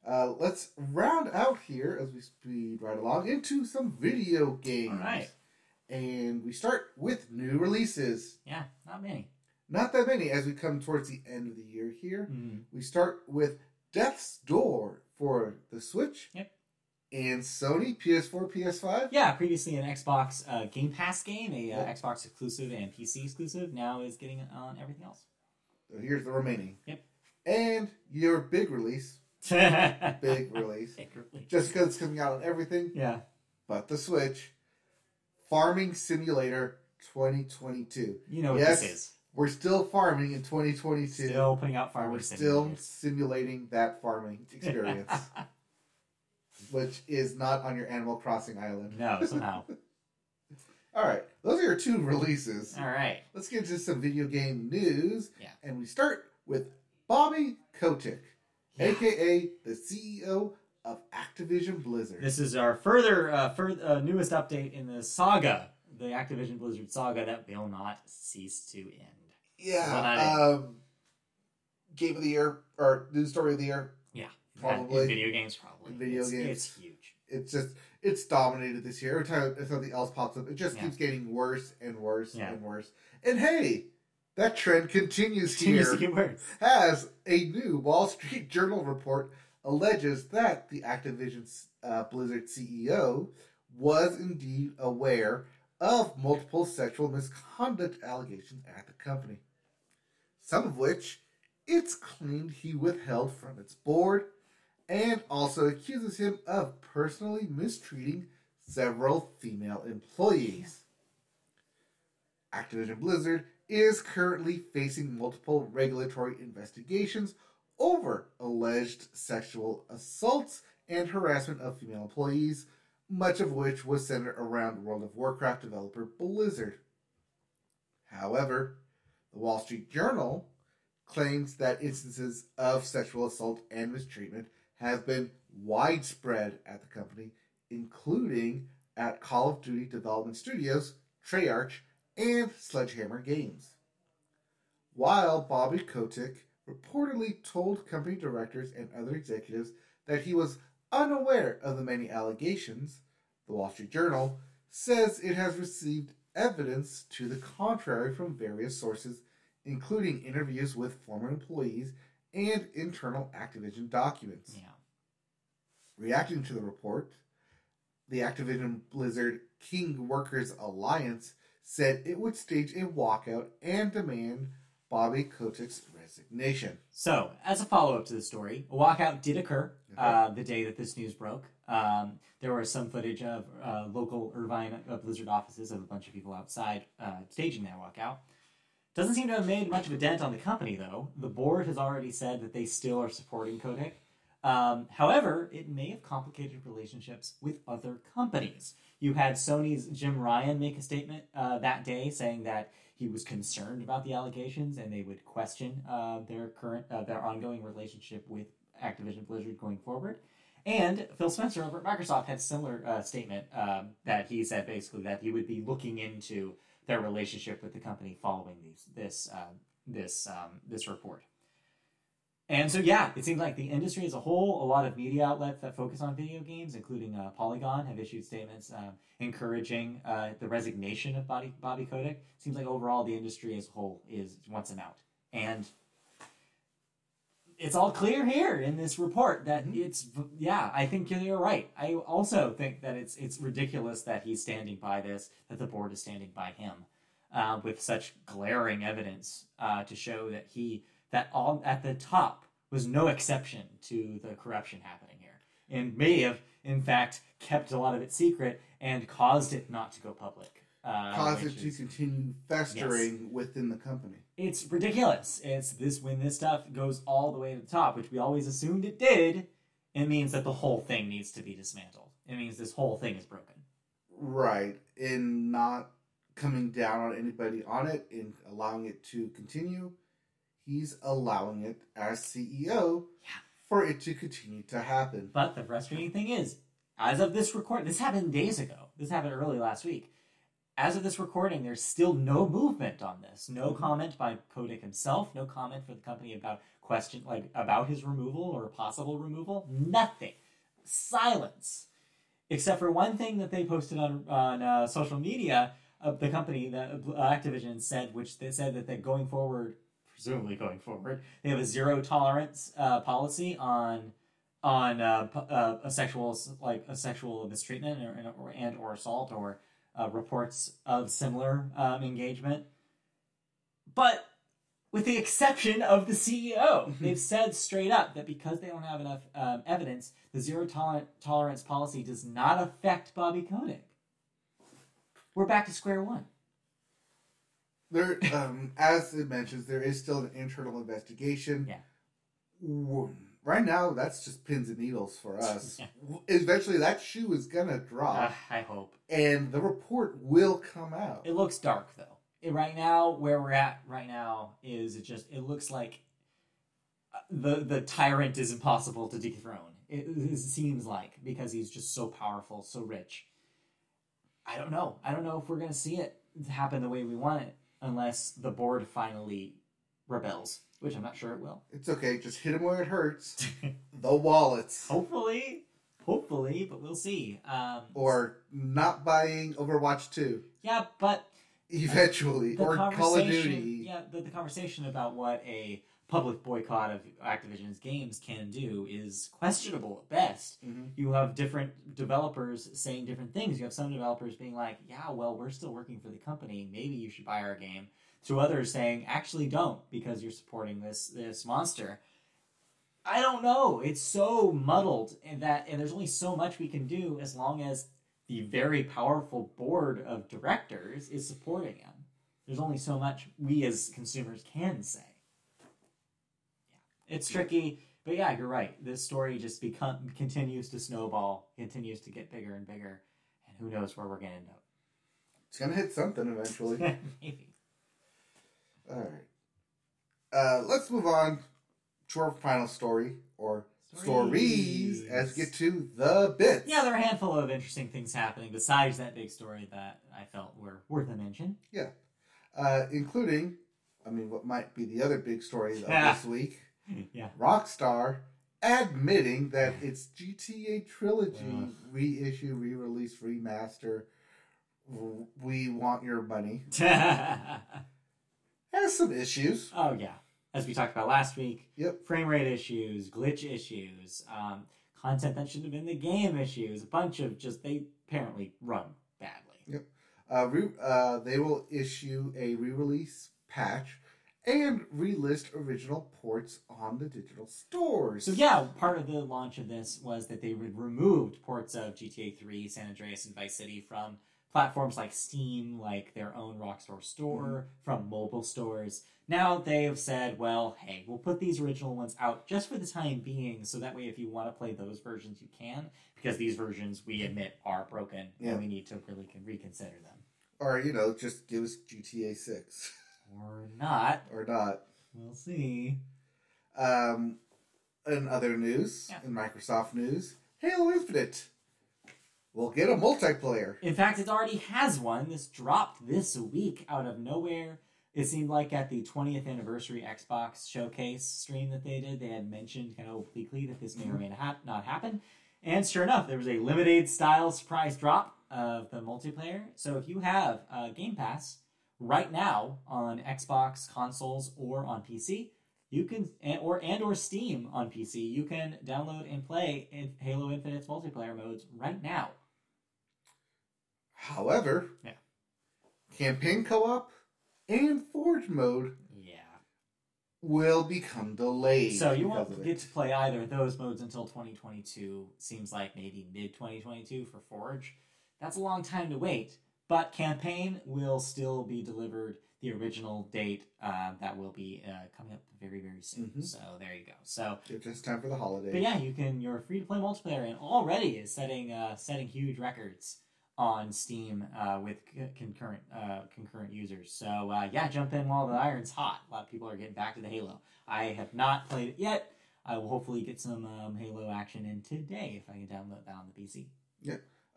Speaker 2: Uh, let's round out here as we speed right along into some video games.
Speaker 1: all right.
Speaker 2: And we start with new releases.
Speaker 1: Yeah, not many.
Speaker 2: Not that many as we come towards the end of the year here.
Speaker 1: Mm.
Speaker 2: We start with Death's Door for the Switch.
Speaker 1: Yep.
Speaker 2: And Sony PS4, PS5.
Speaker 1: Yeah, previously an Xbox uh, Game Pass game, a uh,
Speaker 2: Yep.
Speaker 1: Xbox exclusive and PC exclusive, now is getting on everything else.
Speaker 2: So here's the remaining.
Speaker 1: Yep.
Speaker 2: And your big release,
Speaker 1: Big *laughs*
Speaker 2: big release,
Speaker 1: release.
Speaker 2: just because it's coming out on everything
Speaker 1: Yeah.
Speaker 2: but the Switch, Farming Simulator 2022.
Speaker 1: You know what
Speaker 2: Yes,
Speaker 1: this is.
Speaker 2: We're still farming in 2022.
Speaker 1: Still putting out farmers.
Speaker 2: we're still simulating that farming experience, *laughs* which is not on your Animal Crossing island.
Speaker 1: no, somehow. *laughs*
Speaker 2: All right, those are your two releases.
Speaker 1: All right.
Speaker 2: Let's get into some video game news.
Speaker 1: Yeah.
Speaker 2: And we start with Bobby Kotick,
Speaker 1: Yeah.
Speaker 2: aka the CEO of Activision Blizzard.
Speaker 1: This is our further, uh, fur- uh, newest update in the saga, the Activision Blizzard saga that will not cease to end.
Speaker 2: yeah. Um, game of the year or news story of the year. Probably.
Speaker 1: in video games, probably.
Speaker 2: In video
Speaker 1: it's,
Speaker 2: games.
Speaker 1: it's huge.
Speaker 2: It's just it's dominated this year. Every time if something else pops up, it just
Speaker 1: Yeah.
Speaker 2: keeps getting worse and worse
Speaker 1: Yeah.
Speaker 2: and worse. And hey, that trend continues
Speaker 1: Continues
Speaker 2: here.
Speaker 1: to get worse.
Speaker 2: as a new Wall Street *laughs* Journal report alleges that the Activision uh, Blizzard CEO was indeed aware of multiple sexual misconduct allegations at the company, some of which it's claimed he withheld from its board, and also accuses him of personally mistreating several female employees. Activision Blizzard is currently facing multiple regulatory investigations over alleged sexual assaults and harassment of female employees, much of which was centered around World of Warcraft developer Blizzard. However, the Wall Street Journal claims that instances of sexual assault and mistreatment have been widespread at the company, including at Call of Duty Development Studios, Treyarch, and Sledgehammer Games. While Bobby Kotick reportedly told company directors and other executives that he was unaware of the many allegations, the Wall Street Journal says it has received evidence to the contrary from various sources, including interviews with former employees and internal Activision documents.
Speaker 1: Yeah.
Speaker 2: Reacting to the report, the Activision Blizzard King Workers Alliance said it would stage a walkout and demand Bobby Kotick's resignation.
Speaker 1: So, as a follow up to the story, a walkout did occur uh, the day that this news broke. Um, there was some footage of uh, local Irvine uh, Blizzard offices of a bunch of people outside uh, staging that walkout. Doesn't seem to have made much of a dent on the company, though. The board has already said that they still are supporting Kotick. Um, however, it may have complicated relationships with other companies. You had Sony's Jim Ryan make a statement uh, that day saying that he was concerned about the allegations and they would question uh, their current, uh, their ongoing relationship with Activision Blizzard going forward. And Phil Spencer over at Microsoft had a similar uh, statement um, that he said basically that he would be looking into their relationship with the company following these, this uh, this um, this report. And so, yeah, it seems like the industry as a whole, a lot of media outlets that focus on video games, including uh, Polygon, have issued statements um, encouraging uh, the resignation of Bobby, Bobby Kotick. Seems like overall the industry as a whole is wants him out. And it's all clear here in this report that it's yeah i think you're right. I also think that it's it's ridiculous that he's standing by this that the board is standing by him uh, with such glaring evidence uh, to show that he that all at the top was no exception to the corruption happening here and may have in fact kept a lot of it secret and caused it not to go public uh,
Speaker 2: Cause to
Speaker 1: is-
Speaker 2: continue festering within the company.
Speaker 1: it's ridiculous. It's this when this stuff goes all the way to the top, which we always assumed it did. It means that the whole thing needs to be dismantled. It means this whole thing is broken.
Speaker 2: Right. In not coming down on anybody on it, in allowing it to continue, he's allowing it as CEO
Speaker 1: Yeah.
Speaker 2: for it to continue to happen.
Speaker 1: But the frustrating thing is, as of this record, this happened days ago. This happened early last week. As of this recording, there's still no movement on this. No comment by Kotick himself. No comment for the company about question like about his removal or possible removal. Nothing. Silence. Except for one thing that they posted on on uh, social media. Uh, the company, the uh, Activision, said, which they said that they're going forward, presumably going forward, they have a zero tolerance uh, policy on on uh, p- uh, a sexual like a sexual mistreatment or and or assault or uh, reports of similar um, engagement. But with the exception of the CEO, they've said straight up that because they don't have enough um, evidence, the zero toler- tolerance policy does not affect Bobby Kotick. We're back to square one.
Speaker 2: There, um, as it mentions, there is still an internal investigation.
Speaker 1: Yeah.
Speaker 2: Right now that's just pins and needles for *laughs* us.
Speaker 1: Yeah.
Speaker 2: Eventually, that shoe is gonna drop,
Speaker 1: Uh, I hope.
Speaker 2: and the report will come out.
Speaker 1: It looks dark though. It, right now, where we're at right now is it just it looks like uh, the the tyrant is impossible to dethrone. It, it seems like because he's just so powerful, so rich. I don't know. I don't know if we're gonna see it happen the way we want it unless the board finally rebels, which I'm not sure it will.
Speaker 2: It's okay, just hit him where it hurts. *laughs* the wallets,
Speaker 1: hopefully, hopefully, but we'll see. Um,
Speaker 2: or not buying Overwatch two
Speaker 1: yeah, but
Speaker 2: eventually,
Speaker 1: the
Speaker 2: or Call of Duty.
Speaker 1: Yeah, the, the conversation about what a public boycott of Activision's games can do is questionable at best.
Speaker 2: Mhm.
Speaker 1: You have different developers saying different things. You have some developers being like, "Yeah, well, we're still working for the company. Maybe you should buy our game." To others saying, "Actually, don't because you're supporting this this monster." I don't know. It's so muddled, and that and there's only so much we can do as long as the very powerful board of directors is supporting him. There's only so much we as consumers can say. Yeah, it's tricky, but yeah, you're right. This story just become continues to snowball, continues to get bigger and bigger, and who knows where we're gonna end up.
Speaker 2: It's gonna hit something eventually. *laughs*
Speaker 1: Maybe.
Speaker 2: All right. Uh, let's move on to our final story, or stories, as we get to the bits.
Speaker 1: Yeah, there are a handful of interesting things happening besides that big story that I felt were worth a mention. Yeah.
Speaker 2: Uh, including, I mean, what might be the other big story of this week: *laughs*
Speaker 1: yeah.
Speaker 2: Rockstar admitting that *laughs* its GTA trilogy
Speaker 1: Ugh.
Speaker 2: reissue, re-release, remaster, we want your money, *laughs* has some issues.
Speaker 1: Oh yeah, as we talked about last week.
Speaker 2: Yep.
Speaker 1: Frame rate issues, glitch issues, um, content that shouldn't have been in the game issues. A bunch of just they apparently run badly. Yep.
Speaker 2: Uh, re- uh, they will issue a re-release patch and relist original ports on the digital stores.
Speaker 1: So yeah, part of the launch of this was that they re- removed ports of GTA 3, San Andreas, and Vice City from platforms like Steam, like their own Rockstar store, from mobile stores. Now they have said, well, hey, we'll put these original ones out just for the time being, so that way if you want to play those versions, you can, because these versions we admit are broken,
Speaker 2: Yeah.
Speaker 1: and we need to really con- reconsider them.
Speaker 2: or you know, just give us GTA Six *laughs*
Speaker 1: Or not.
Speaker 2: or not.
Speaker 1: We'll see.
Speaker 2: Um, in other news,
Speaker 1: Yeah.
Speaker 2: in Microsoft news, Halo Infinite will get a multiplayer.
Speaker 1: In fact, it already has one. This dropped this week out of nowhere. It seemed like at the 20th anniversary Xbox showcase stream that they did, they had mentioned kind of obliquely that this may or may not, not happen. And sure enough, there was a limited style surprise drop of the multiplayer. So if you have uh, Game Pass right now on Xbox consoles or on PC, you can and, or and or Steam on PC, you can download and play in Halo Infinite's multiplayer modes right now.
Speaker 2: However,
Speaker 1: Yeah.
Speaker 2: campaign co-op and Forge mode
Speaker 1: Yeah.
Speaker 2: will become delayed.
Speaker 1: So you won't get to play either of those modes until 2022. Seems like maybe mid 2022 for Forge. That's a long time to wait. But campaign will still be delivered the original date uh, that will be uh, coming up very very soon.
Speaker 2: Mhm.
Speaker 1: So there you go. So
Speaker 2: It's just time for the holidays.
Speaker 1: but yeah, you can. You're free to play multiplayer and already is setting uh, setting huge records on Steam uh, with c- concurrent uh, concurrent users. So uh, yeah, jump in while the iron's hot. A lot of people are getting back to the Halo. I have not played it yet. I will hopefully get some um, Halo action in today if I can download that on the PC.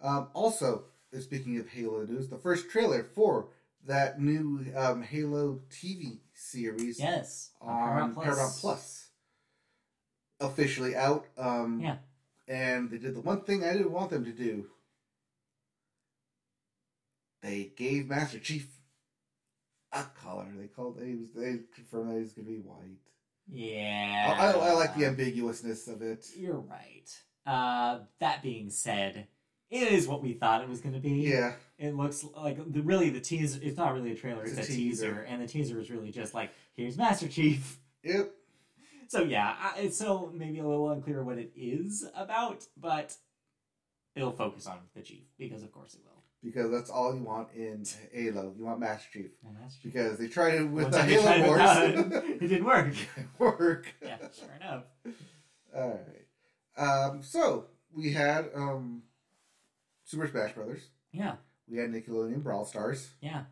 Speaker 2: Um, also, speaking of Halo news, the first trailer for that new um, Halo TV series
Speaker 1: Yes, on
Speaker 2: on Paramount Plus. officially out. Um,
Speaker 1: Yeah.
Speaker 2: And they did the one thing I didn't want them to do. They gave Master Chief a color. They called. They, was- they confirmed that he's going to be white.
Speaker 1: Yeah,
Speaker 2: I, I, I like the ambiguousness of it.
Speaker 1: You're right. Uh, that being said, it is what we thought it was going to be.
Speaker 2: Yeah.
Speaker 1: It looks like the really the teaser. It's not really a trailer.
Speaker 2: It's
Speaker 1: It's,
Speaker 2: a
Speaker 1: a,
Speaker 2: teaser.
Speaker 1: teaser. and the teaser is really just like here's Master Chief.
Speaker 2: Yep.
Speaker 1: So yeah, I, it's still maybe a little unclear what it is about, but it'll focus on the Chief because of course it will.
Speaker 2: Because that's all you want in Halo. You want Master Chief.
Speaker 1: And Master Chief.
Speaker 2: Because they tried it with
Speaker 1: One
Speaker 2: the
Speaker 1: time they tried it
Speaker 2: Halo Wars.
Speaker 1: it, it didn't work. *laughs*
Speaker 2: work.
Speaker 1: yeah, sure enough.
Speaker 2: All right. Um, so we had um, Super Smash Brothers.
Speaker 1: Yeah,
Speaker 2: We had Nickelodeon Brawl Stars,
Speaker 1: yeah,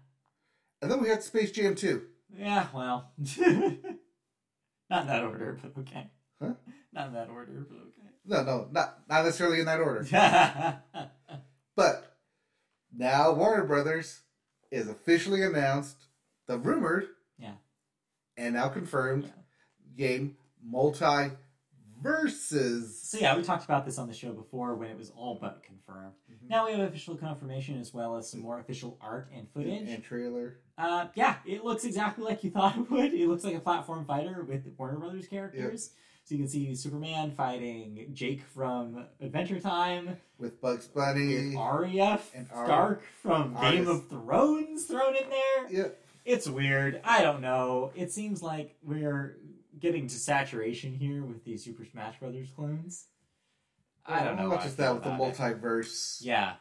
Speaker 2: and then we had Space Jam 2.
Speaker 1: yeah. Well, *laughs* not in that order, but okay.
Speaker 2: Huh?
Speaker 1: Not in that order, but okay.
Speaker 2: No, no, not not necessarily in that order. *laughs* But now Warner Brothers is officially announced the rumored,
Speaker 1: Yeah.
Speaker 2: and now confirmed
Speaker 1: Yeah.
Speaker 2: game Multi Versus.
Speaker 1: So yeah, we talked about this on the show before when it was all but confirmed.
Speaker 2: Mhm.
Speaker 1: Now we have official confirmation as well as some more official art and footage.
Speaker 2: and trailer.
Speaker 1: Uh, yeah, it looks exactly like you thought it would. It looks like a platform fighter with Warner Brothers characters. So you can see Superman fighting Jake from Adventure Time,
Speaker 2: with Bugs Bunny.
Speaker 1: with Arya
Speaker 2: and.
Speaker 1: Stark from Game of Thrones thrown in there.
Speaker 2: Yeah,
Speaker 1: It's weird. I don't know. It seems like we're getting to saturation here with these Super Smash Brothers clones. I don't know.
Speaker 2: Not just that with the
Speaker 1: about it.
Speaker 2: multiverse.
Speaker 1: Yeah.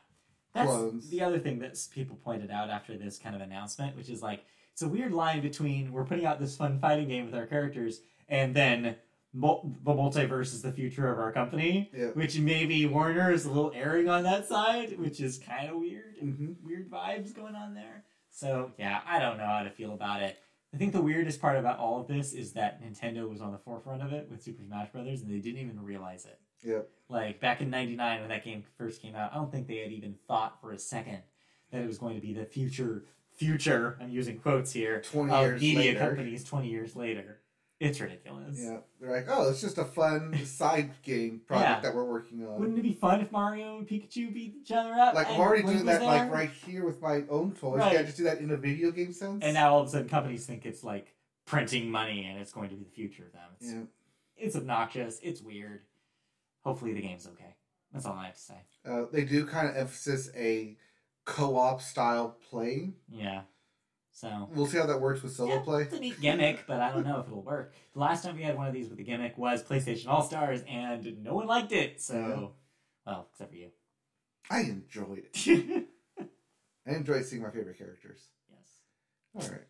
Speaker 1: That's
Speaker 2: clones.
Speaker 1: the other thing that people pointed out after this kind of announcement, which is like it's a weird line between we're putting out this fun fighting game with our characters and then mul- the multiverse is the future of our company,
Speaker 2: Yeah.
Speaker 1: which maybe Warner is a little erring on that side, which is kind of weird.
Speaker 2: hmm
Speaker 1: Weird vibes going on there. So yeah, I don't know how to feel about it. I think the weirdest part about all of this is that Nintendo was on the forefront of it with Super Smash Brothers, and they didn't even realize it.
Speaker 2: Yep.
Speaker 1: Like back in '99 when that game first came out, I don't think they had even thought for a second that it was going to be the future. Future. I'm using quotes here.
Speaker 2: 20
Speaker 1: of
Speaker 2: years
Speaker 1: media
Speaker 2: later.
Speaker 1: companies 20 years later. It's ridiculous.
Speaker 2: Yeah, they're like, oh, it's just a fun *laughs* side game project
Speaker 1: Yeah.
Speaker 2: that we're working on.
Speaker 1: Wouldn't it be fun if Mario and Pikachu beat each other up?
Speaker 2: like I'm already doing that like right here with my own toys.
Speaker 1: Right.
Speaker 2: Can I just do that in a video game sense?
Speaker 1: And now all of a sudden companies think it's like printing money and it's going to be the future of them. It's,
Speaker 2: yeah.
Speaker 1: it's obnoxious. It's weird. Hopefully the game's okay. That's all I have to say.
Speaker 2: Uh, they do kind of emphasize a co-op style playing.
Speaker 1: Yeah. So
Speaker 2: We'll see how that works with solo
Speaker 1: yeah,
Speaker 2: play.
Speaker 1: It's a neat gimmick, but I don't know if it'll work. The last time we had one of these with a gimmick was PlayStation All Stars, and no one liked it. So, well, except for you.
Speaker 2: I enjoyed it. *laughs* I enjoyed seeing my favorite characters. Yes. All right.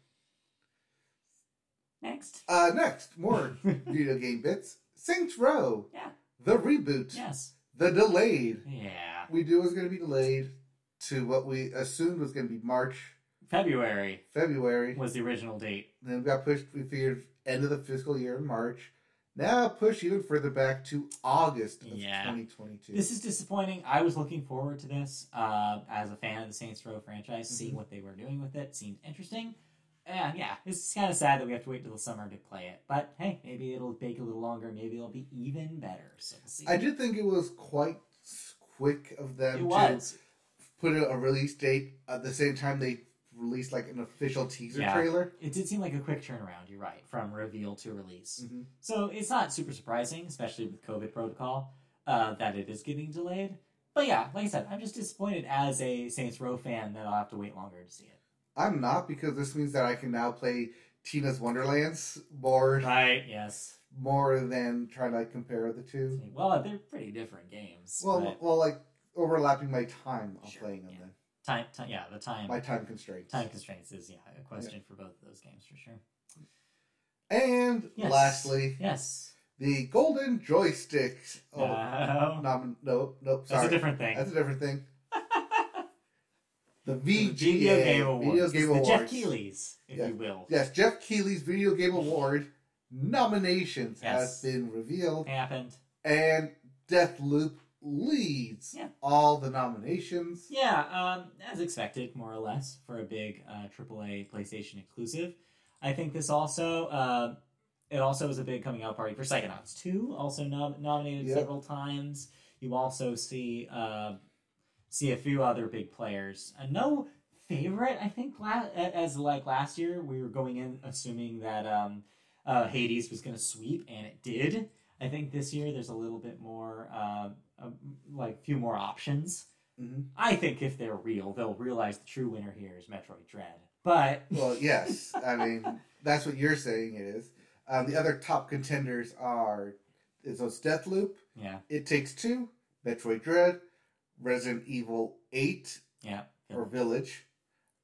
Speaker 1: Next.
Speaker 2: Uh, next, more *laughs* video game bits. Saints Row.
Speaker 1: Yeah.
Speaker 2: The reboot.
Speaker 1: Yes.
Speaker 2: The delayed.
Speaker 1: Yeah.
Speaker 2: We knew it was going to be delayed to what we assumed was going to be March,
Speaker 1: February
Speaker 2: February.
Speaker 1: was the original date.
Speaker 2: Then we got pushed. We figured end of the fiscal year in March. Now pushed even further back to August of
Speaker 1: Yeah.
Speaker 2: 2022.
Speaker 1: This is disappointing. I was looking forward to this uh, as a fan of the Saints Row franchise, seeing
Speaker 2: Mhm.
Speaker 1: what they were doing with it. Seemed interesting. And yeah, it's kind of sad that we have to wait till the summer to play it. But hey, maybe it'll take a little longer. Maybe it'll be even better. So we'll see.
Speaker 2: I did think it was quite quick of them
Speaker 1: it
Speaker 2: to
Speaker 1: was.
Speaker 2: put a, a release date at the same time they released like an official teaser
Speaker 1: Yeah.
Speaker 2: trailer.
Speaker 1: It did seem like a quick turnaround. You're right, from reveal to release.
Speaker 2: Mhm.
Speaker 1: So it's not super surprising, especially with COVID protocol, uh, that it is getting delayed. But yeah, like I said, I'm just disappointed as a Saints Row fan that I'll have to wait longer to see it.
Speaker 2: I'm not because this means that I can now play Tina's Wonderlands more
Speaker 1: Right? Yes.
Speaker 2: more than trying to like, compare the two.
Speaker 1: Well, they're pretty different games.
Speaker 2: Well,
Speaker 1: but
Speaker 2: well, like overlapping my time of
Speaker 1: Sure,
Speaker 2: playing them.
Speaker 1: yeah.
Speaker 2: Then
Speaker 1: time, time, yeah, the time,
Speaker 2: my time constraints.
Speaker 1: time constraints is yeah a question for both of those games for sure.
Speaker 2: And
Speaker 1: Yes.
Speaker 2: lastly,
Speaker 1: Yes.
Speaker 2: the golden joysticks. Oh,
Speaker 1: no,
Speaker 2: nom- nope, nope.
Speaker 1: that's
Speaker 2: Sorry,
Speaker 1: a different thing.
Speaker 2: That's a different thing. *laughs* The
Speaker 1: The
Speaker 2: VGA
Speaker 1: Video Game Awards.
Speaker 2: Video Game
Speaker 1: the
Speaker 2: Awards.
Speaker 1: Geoff Keighley's, if
Speaker 2: Yeah.
Speaker 1: you will.
Speaker 2: Yes, Geoff Keighley's Video Game Award nominations
Speaker 1: Yes.
Speaker 2: has been revealed,
Speaker 1: Happened.
Speaker 2: and Deathloop leads
Speaker 1: Yeah.
Speaker 2: all the nominations.
Speaker 1: Yeah, um, as expected, more or less, for a big uh, AAA PlayStation exclusive. I think this also, uh, it also was a big coming out party for Psychonauts 2, also nom- nominated
Speaker 2: Yep.
Speaker 1: several times. You also see uh, see a few other big players. Uh, no favorite, I think, la- as like last year, we were going in assuming that um, uh, Hades was going to sweep, and it did. I think this year there's a little bit more, uh, uh, like, few more options.
Speaker 2: hmm
Speaker 1: I think if they're real, they'll realize the true winner here is Metroid Dread. But *laughs*
Speaker 2: Well, yes, I mean that's what you're saying it is. Um, the other top contenders are is those Deathloop,
Speaker 1: yeah,
Speaker 2: It Takes Two, Metroid Dread, Resident Evil Eight
Speaker 1: yeah,
Speaker 2: or Village,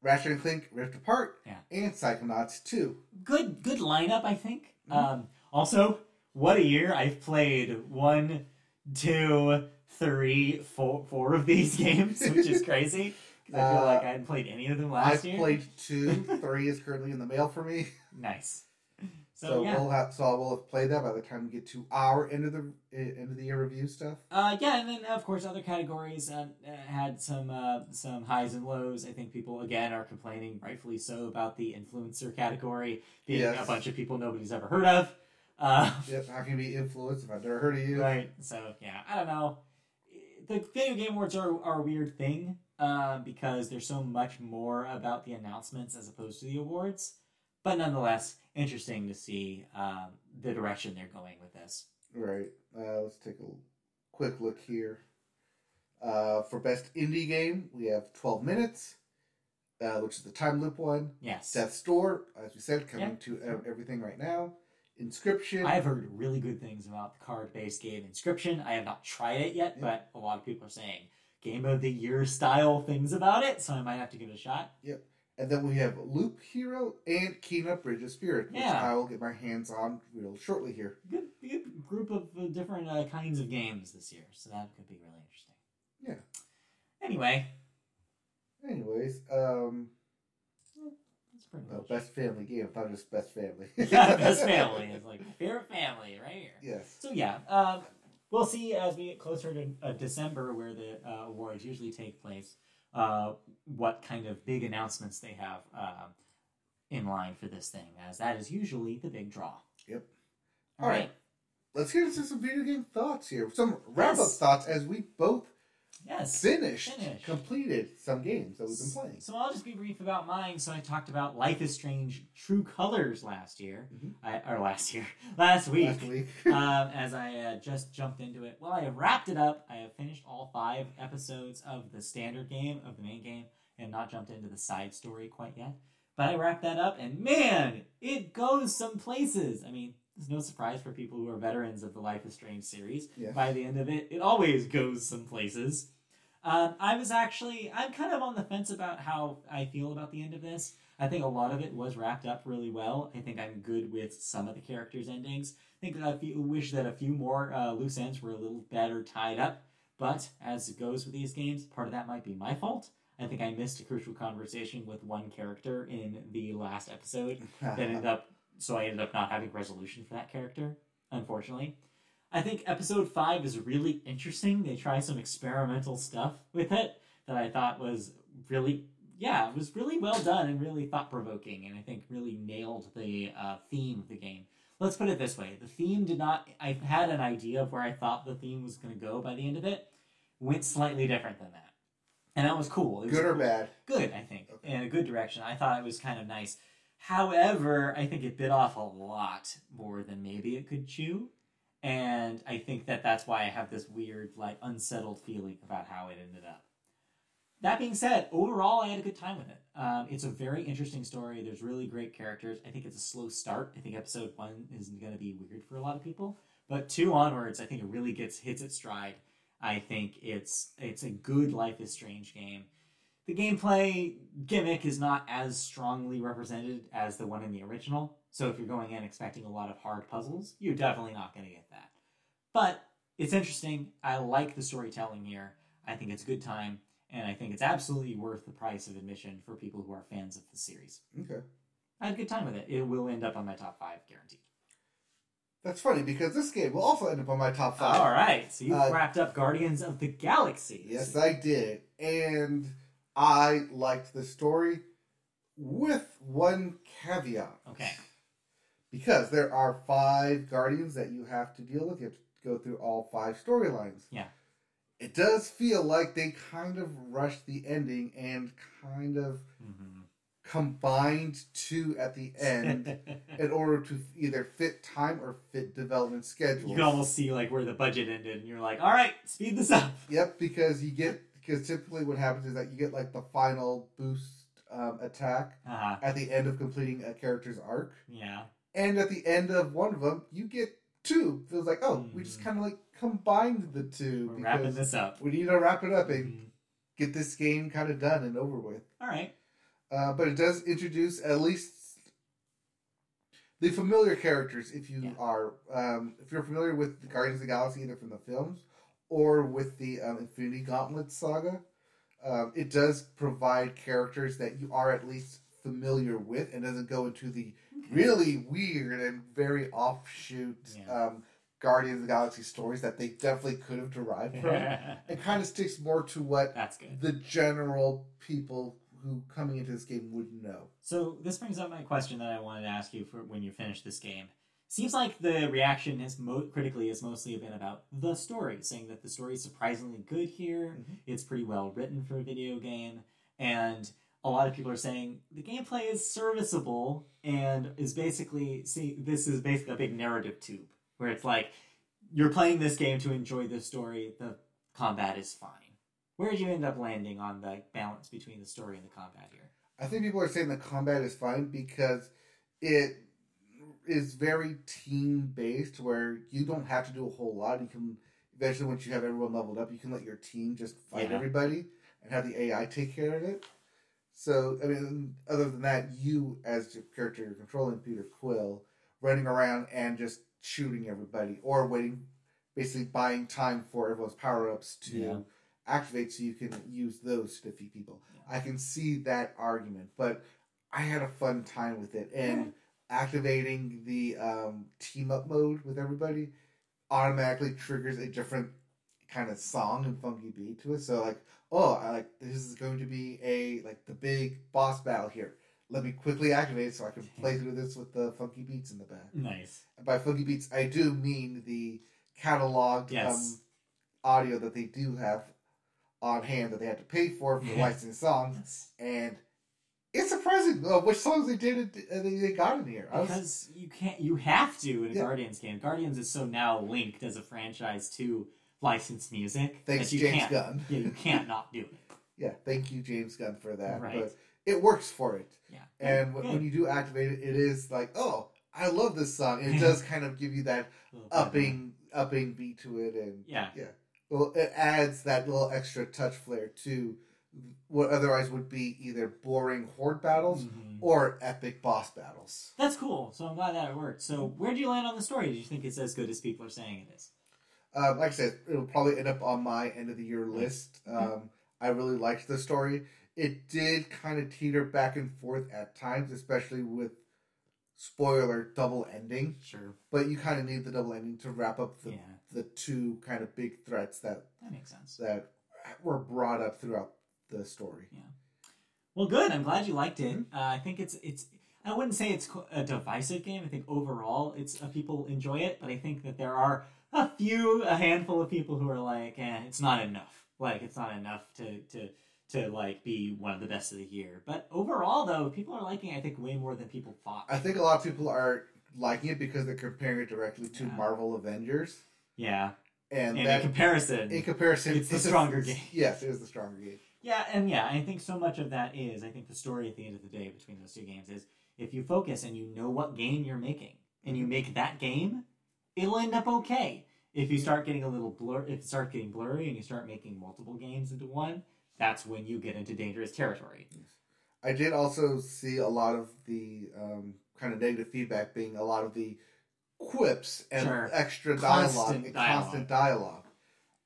Speaker 2: Ratchet and Clank Rift Apart,
Speaker 1: Yeah.
Speaker 2: and Psychonauts Two.
Speaker 1: good good lineup. I think.
Speaker 2: Mhm.
Speaker 1: Um, also, what a year! I've played one, two, three, four, four of these *laughs* games, which is crazy. 'Cause I feel
Speaker 2: Uh,
Speaker 1: like I hadn't played any of them last
Speaker 2: I've
Speaker 1: year.
Speaker 2: played two. *laughs* Three is currently in the mail for me.
Speaker 1: Nice. *laughs* So,
Speaker 2: So,
Speaker 1: yeah.
Speaker 2: we'll have so we'll have played that by the time we get to our end of the end of the year review stuff.
Speaker 1: Uh, yeah, and then of course other categories uh, had some uh, some highs and lows. I think people again are complaining, rightfully so, about the influencer category being
Speaker 2: Yes.
Speaker 1: a bunch of people nobody's ever heard of. Uh, *laughs*
Speaker 2: Yep, how can you be influenced if I've never heard of you?
Speaker 1: right. So yeah, I don't know. The video game awards are, are a weird thing uh, because there's so much more about the announcements as opposed to the awards. But nonetheless, interesting to see um, the direction they're going with this.
Speaker 2: Right. Uh, let's take a quick look here. Uh, for best indie game, we have 12 minutes, uh, which is the time loop one.
Speaker 1: Yes.
Speaker 2: Death's Door, as we said, coming
Speaker 1: Yeah.
Speaker 2: to everything right now. Inscription.
Speaker 1: I've heard really good things about the card-based game Inscription. I have not tried it yet,
Speaker 2: Yeah.
Speaker 1: but a lot of people are saying game of the year style things about it, so I might have to give it a shot. Yep.
Speaker 2: And then we have Loop Hero and Kena Bridge of Spirit, which
Speaker 1: Yeah.
Speaker 2: I will get my hands on real shortly here.
Speaker 1: Good, good group of uh, different uh, kinds of games this year, so that could be really interesting.
Speaker 2: Yeah.
Speaker 1: Anyway,
Speaker 2: Anyways, um,
Speaker 1: pretty much.
Speaker 2: best family game, not just best family. *laughs*
Speaker 1: Yeah, best *laughs* family is like my favorite family right here.
Speaker 2: Yes.
Speaker 1: So yeah, um, we'll see as we get closer to uh, December, where the uh, awards usually take place, uh, what kind of big announcements they have um in line for this thing, as that is usually the big draw.
Speaker 2: Yep.
Speaker 1: All
Speaker 2: All
Speaker 1: right.
Speaker 2: right. Let's get into some video game thoughts here. Some wrap up
Speaker 1: Yes.
Speaker 2: thoughts as we both
Speaker 1: Yes.
Speaker 2: finished,
Speaker 1: Finished.
Speaker 2: completed some games that we've been playing.
Speaker 1: So I'll just be brief about mine. So I talked about Life is Strange: True Colors last year,
Speaker 2: Mhm.
Speaker 1: I, or last year, *laughs* last week.
Speaker 2: Last week. *laughs*
Speaker 1: um, as I uh, just jumped into it. Well, I have wrapped it up. I have finished all five episodes of the standard game, of the main game, and not jumped into the side story quite yet. But I wrapped that up, and man, it goes some places. I mean, there's no surprise for people who are veterans of the Life is Strange series.
Speaker 2: Yes.
Speaker 1: By the end of it, it always goes some places. Um, I was actually, I'm kind of on the fence about how I feel about the end of this. I think a lot of it was wrapped up really well. I think I'm good with some of the characters' endings. I think I wish that a few more uh, loose ends were a little better tied up. But as it goes with these games, part of that might be my fault. I think I missed a crucial conversation with one character in the last episode that ended up, so I ended up not having resolution for that character, unfortunately. I think episode five is really interesting. They try some experimental stuff with it that I thought was really, yeah, it was really well done and really thought provoking, and I think really nailed the uh, theme of the game. Let's put it this way: the theme did not. I had an idea of where I thought the theme was going to go by the end of it. Went slightly different than that, and that was cool. It was
Speaker 2: Good or
Speaker 1: cool-
Speaker 2: bad?
Speaker 1: good, I think,
Speaker 2: Okay.
Speaker 1: in a good direction. I thought it was kind of nice. However, I think it bit off a lot more than maybe it could chew. And I think that that's why I have this weird, like, unsettled feeling about how it ended up. That being said, overall, I had a good time with it. Um, it's a very interesting story. There's really great characters. I think it's a slow start. I think episode one is going to be weird for a lot of people, but two onwards, I think it really gets hits its stride. I think it's it's a good Life is Strange game. The gameplay gimmick is not as strongly represented as the one in the original. So if you're going in expecting a lot of hard puzzles, you're definitely not going to get that. But it's interesting. I like the storytelling here. I think it's a good time, and I think it's absolutely worth the price of admission for people who are fans of the series.
Speaker 2: Okay.
Speaker 1: I had a good time with it. It will end up on my top five, guaranteed.
Speaker 2: That's funny because this game will also end up on my top five.
Speaker 1: All right, so you
Speaker 2: Uh,
Speaker 1: wrapped up Guardians of the Galaxy.
Speaker 2: Yes, I did. And I liked the story with one caveat.
Speaker 1: Okay.
Speaker 2: Because there are five Guardians that you have to deal with. You have to go through all five storylines.
Speaker 1: Yeah.
Speaker 2: It does feel like they kind of rushed the ending and kind of
Speaker 1: Mhm.
Speaker 2: combined two at the end *laughs* in order to either fit time or fit development schedules.
Speaker 1: you can almost see like where the budget ended, and you're like, "All right, speed this up."
Speaker 2: Yep, because you get because typically what happens is that you get like the final boost um, attack
Speaker 1: Uh-huh.
Speaker 2: at the end of completing a character's arc,
Speaker 1: Yeah.
Speaker 2: and at the end of one of them you get two. Feels like oh, we just
Speaker 1: Mhm.
Speaker 2: kind of like combined the 2
Speaker 1: We're wrapping
Speaker 2: because
Speaker 1: this up.
Speaker 2: we need to wrap it up and
Speaker 1: Mhm.
Speaker 2: get this game kind of done and over with.
Speaker 1: All right.
Speaker 2: Uh, but it does introduce at least the familiar characters, if you
Speaker 1: Yeah.
Speaker 2: are, um, if you're familiar with the Guardians of the Galaxy, either from the films or with the um, Infinity Gauntlet saga, um, it does provide characters that you are at least familiar with, and doesn't go into the really weird and very offshoot
Speaker 1: Yeah.
Speaker 2: um, Guardians of the Galaxy stories that they definitely could have derived from. *laughs* it kind of sticks more to what
Speaker 1: That's good.
Speaker 2: the general people who coming into this game would know.
Speaker 1: So this brings up my question that I wanted to ask you for when you finish this game. Seems like the reaction has mo- critically has mostly been about the story, saying that the story is surprisingly good here.
Speaker 2: Mhm.
Speaker 1: It's pretty well written for a video game, and a lot of people are saying the gameplay is serviceable and is basically see this is basically a big narrative tube where it's like you're playing this game to enjoy the story. The combat is fine. Where did you end up landing on the balance between the story and the combat here?
Speaker 2: I think people are saying the combat is fine because it is very team based where you don't have to do a whole lot. You can eventually once you have everyone leveled up, you can let your team just fight
Speaker 1: Yeah.
Speaker 2: everybody and have the AI take care of it. So I mean, other than that, you as your character you're controlling Peter Quill, running around and just shooting everybody or waiting, basically buying time for everyone's power ups to
Speaker 1: Yeah.
Speaker 2: activate so you can use those to defeat people.
Speaker 1: Yeah.
Speaker 2: I can see that argument, but I had a fun time with it and activating the um, team up mode with everybody automatically triggers a different kind of song and funky beat to it. So like, oh, I like this is going to be a like the big boss battle here. Let me quickly activate it so I can play through this with the funky beats in the back.
Speaker 1: Nice.
Speaker 2: And by funky beats, I do mean the cataloged
Speaker 1: Yes.
Speaker 2: um, audio that they do have on hand that they had to pay for for licensed songs,
Speaker 1: Yes.
Speaker 2: and it's surprising uh, which songs they did uh, they, they got in here. I was,
Speaker 1: Because you can't, you have to in a
Speaker 2: Yeah.
Speaker 1: Guardians game. Guardians is so now linked as a franchise to licensed music
Speaker 2: thanks
Speaker 1: you
Speaker 2: James
Speaker 1: can't.
Speaker 2: Gunn.
Speaker 1: Yeah, you can't not do it. *laughs*
Speaker 2: Yeah, thank you James Gunn for that.
Speaker 1: Right.
Speaker 2: But it works for it,
Speaker 1: Yeah.
Speaker 2: and when,
Speaker 1: Good.
Speaker 2: when you do activate it, it is like, oh, I love this song. It does *laughs* kind of give you that
Speaker 1: A little bit of a-
Speaker 2: upping upping beat to it, and
Speaker 1: yeah, Yeah.
Speaker 2: well, it adds that little extra touch flair to what otherwise would be either boring horde battles
Speaker 1: Mhm.
Speaker 2: or epic boss battles.
Speaker 1: That's cool. So I'm glad that it worked. So where do you land on the story? Do you think it's as good as people are saying it is?
Speaker 2: Um, like I said, it'll probably end up on my end of the year list. Um, I really liked the story. It did kind of teeter back and forth at times, especially with spoiler double ending.
Speaker 1: Sure.
Speaker 2: But you kind of need the double ending to wrap up the
Speaker 1: yeah,
Speaker 2: the two kind of big threats that
Speaker 1: that makes sense.
Speaker 2: that were brought up throughout the story. Yeah.
Speaker 1: Well, good. I'm glad you liked it. Uh, I think it's it's. I wouldn't say it's a divisive game. I think overall, it's uh, people enjoy it, but I think that there are a few, a handful of people who are like, eh, it's not enough. Like, it's not enough to to to like be one of the best of the year. But overall, though, people are liking. it, I think way more than people thought.
Speaker 2: I think a lot of people are liking it because they're comparing it directly to
Speaker 1: Yeah.
Speaker 2: Marvel Avengers,
Speaker 1: yeah,
Speaker 2: and,
Speaker 1: and
Speaker 2: that
Speaker 1: in comparison,
Speaker 2: in comparison,
Speaker 1: it's the
Speaker 2: a-
Speaker 1: stronger game.
Speaker 2: Yes, it is the stronger game.
Speaker 1: Yeah, and yeah, I think so much of that is I think the story at the end of the day between those two games is if you focus and you know what game you're making and you make that game, it'll end up okay. If you start getting a little blur, if it starts getting blurry and you start making multiple games into one, that's when you get into dangerous territory.
Speaker 2: I did also see a lot of the um, kind of negative feedback being a lot of the quips and
Speaker 1: Sure.
Speaker 2: extra dialogue
Speaker 1: Constant dialogue.
Speaker 2: constant dialogue.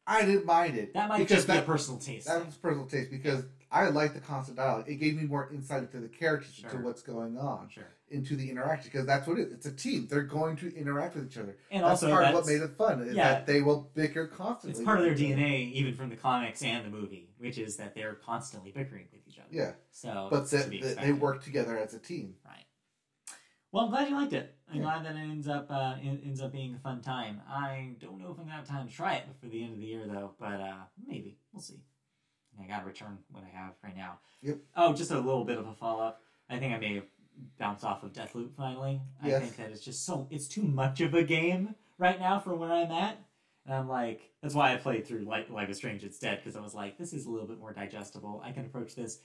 Speaker 2: I didn't mind it.
Speaker 1: That might just be a
Speaker 2: that,
Speaker 1: personal taste.
Speaker 2: that was personal taste because I like the constant dialogue. It gave me more insight into the characters,
Speaker 1: Sure.
Speaker 2: into what's going on,
Speaker 1: Sure.
Speaker 2: into the interaction because that's what it is. It's a team. They're going to interact with each other.
Speaker 1: And
Speaker 2: that's
Speaker 1: also
Speaker 2: part of what made it fun is
Speaker 1: yeah.
Speaker 2: that they will bicker constantly.
Speaker 1: it's part of their. DNA, even from the comics and the movie, which is that they're constantly bickering with each other.
Speaker 2: Yeah,
Speaker 1: So,
Speaker 2: but that that they work together as a team.
Speaker 1: Right. Well, I'm glad you liked it. I'm
Speaker 2: Yeah.
Speaker 1: glad that it ends up uh, it ends up being a fun time. I don't know if I'm gonna have time to try it before the end of the year though, but uh, maybe we'll see. I gotta return what I have right now.
Speaker 2: Yep.
Speaker 1: Oh, just a little bit of a follow up. I think I may bounce off of Deathloop finally.
Speaker 2: Yes.
Speaker 1: I think that it's just so it's too much of a game right now for where I'm at. And I'm like, that's why I played through like Life is Strange Instead because I was like, this is a little bit more digestible. I can approach this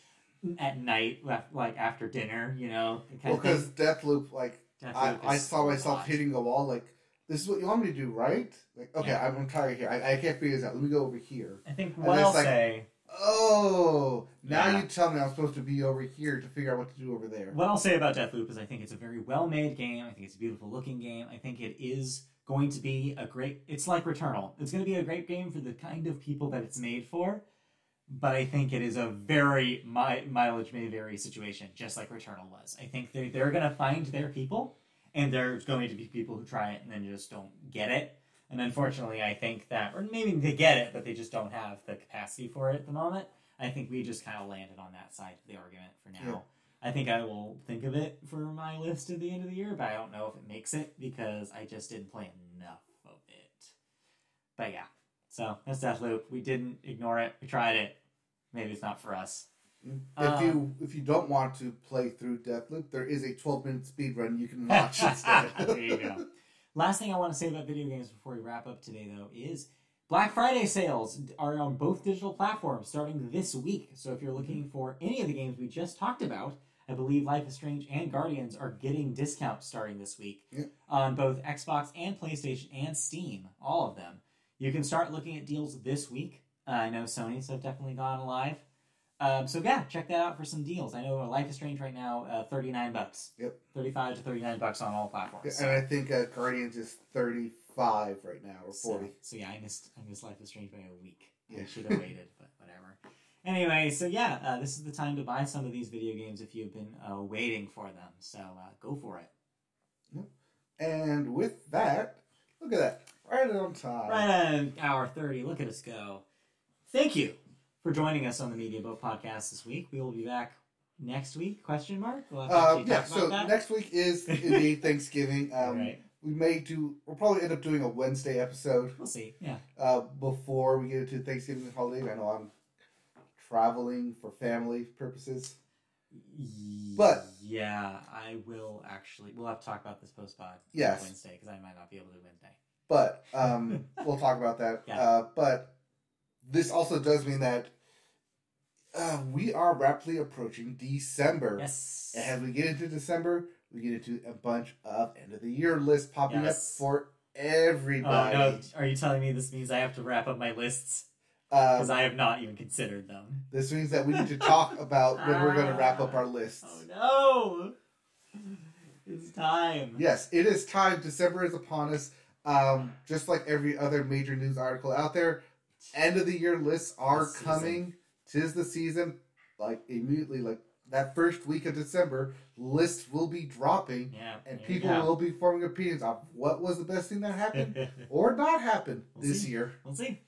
Speaker 1: at night, left like after dinner, you know.
Speaker 2: Well, because Deathloop, like I,
Speaker 1: Deathloop
Speaker 2: I
Speaker 1: is
Speaker 2: saw myself hitting the wall. Like this is what you want me to do, right? Like okay,
Speaker 1: Yeah.
Speaker 2: I'm, tired here. I, I can't figure this out. Let me go over here.
Speaker 1: I think what I'll
Speaker 2: like-
Speaker 1: say.
Speaker 2: Oh, now
Speaker 1: Yeah.
Speaker 2: you tell me I'm supposed to be over here to figure out what to do over there.
Speaker 1: What I'll say about Deathloop is I think it's a very well made game. I think it's a beautiful looking game. I think it is going to be a great. It's like Returnal. It's going to be a great game for the kind of people that it's made for. But I think it is a very mi- mileage may vary situation, just like Returnal was. I think they they're going to find their people, and there's going to be people who try it and then just don't get it. And unfortunately, I think that, or maybe they get it, but they just don't have the capacity for it at the moment. I think we just kind of landed on that side of the argument for now.
Speaker 2: Yeah.
Speaker 1: I think I will think of it for my list at the end of the year, but I don't know if it makes it because I just didn't play enough of it. But yeah, so that's Deathloop. We didn't ignore it. We tried it. Maybe it's not for us.
Speaker 2: if
Speaker 1: Um,
Speaker 2: you if you don't want to play through Deathloop, there is a 12 minute speed run you can watch *laughs* instead. *laughs*
Speaker 1: there you go. Last thing I want to say about video games before we wrap up today, though, is Black Friday sales are on both digital platforms starting this week. So if you're looking for any of the games we just talked about, I believe Life is Strange and Guardians are getting discounts starting this week
Speaker 2: Yeah.
Speaker 1: on both Xbox and PlayStation and Steam, all of them. You can start looking at deals this week. Uh, I know Sony's have definitely gone live. Um, so yeah, check that out for some deals. I know Life is Strange right now, uh, thirty nine bucks.
Speaker 2: Yep.
Speaker 1: Thirty five to thirty nine bucks on all platforms.
Speaker 2: and I think uh, Guardians is 35 right now, or
Speaker 1: So,
Speaker 2: 40.
Speaker 1: so yeah, I missed I missed Life is Strange by a week. I
Speaker 2: Yeah.
Speaker 1: should have waited, but whatever. Anyway, so yeah, uh, this is the time to buy some of these video games if you've been uh, waiting for them. So uh, go for it. Yep.
Speaker 2: And with that, look at that. Right on time.
Speaker 1: Right on hour thirty. Look at us go. Thank you for joining us on the Media Boat Podcast this week. We will be back next week? Question mark. We'll have to
Speaker 2: Uh, yeah, so
Speaker 1: that.
Speaker 2: next week is *laughs* indeed Thanksgiving. Um,
Speaker 1: right.
Speaker 2: We may do, we'll probably end up doing a Wednesday episode
Speaker 1: We'll see. Yeah.
Speaker 2: uh, before we get into Thanksgiving holiday. I know I'm traveling for family purposes. But-
Speaker 1: yeah, I will actually. We'll have to talk about this post pod
Speaker 2: Yes.
Speaker 1: Wednesday because I might not be able to do Wednesday.
Speaker 2: But um, *laughs* we'll talk about that.
Speaker 1: Yeah.
Speaker 2: Uh, but this also does mean that uh, we are rapidly approaching December.
Speaker 1: Yes.
Speaker 2: And as we get into December, we get into a bunch of end of the year lists popping
Speaker 1: Yes.
Speaker 2: up for
Speaker 1: Oh
Speaker 2: everybody.
Speaker 1: no! Are you telling me this means I have to wrap up my lists because
Speaker 2: Um,
Speaker 1: I have not even considered them?
Speaker 2: this means that we need to talk *laughs* about when we're going to wrap up our lists.
Speaker 1: Oh no! It's time.
Speaker 2: Yes, it is time. December is upon us. Um, just like every other major news article out there, end of the year lists are
Speaker 1: Season.
Speaker 2: coming. Tis the season. Like immediately, like that first week of December, lists will be dropping,
Speaker 1: Yeah.
Speaker 2: and people will be forming opinions on what was the best thing that happened *laughs* or not happened
Speaker 1: We'll
Speaker 2: this
Speaker 1: see.
Speaker 2: year.
Speaker 1: We'll see.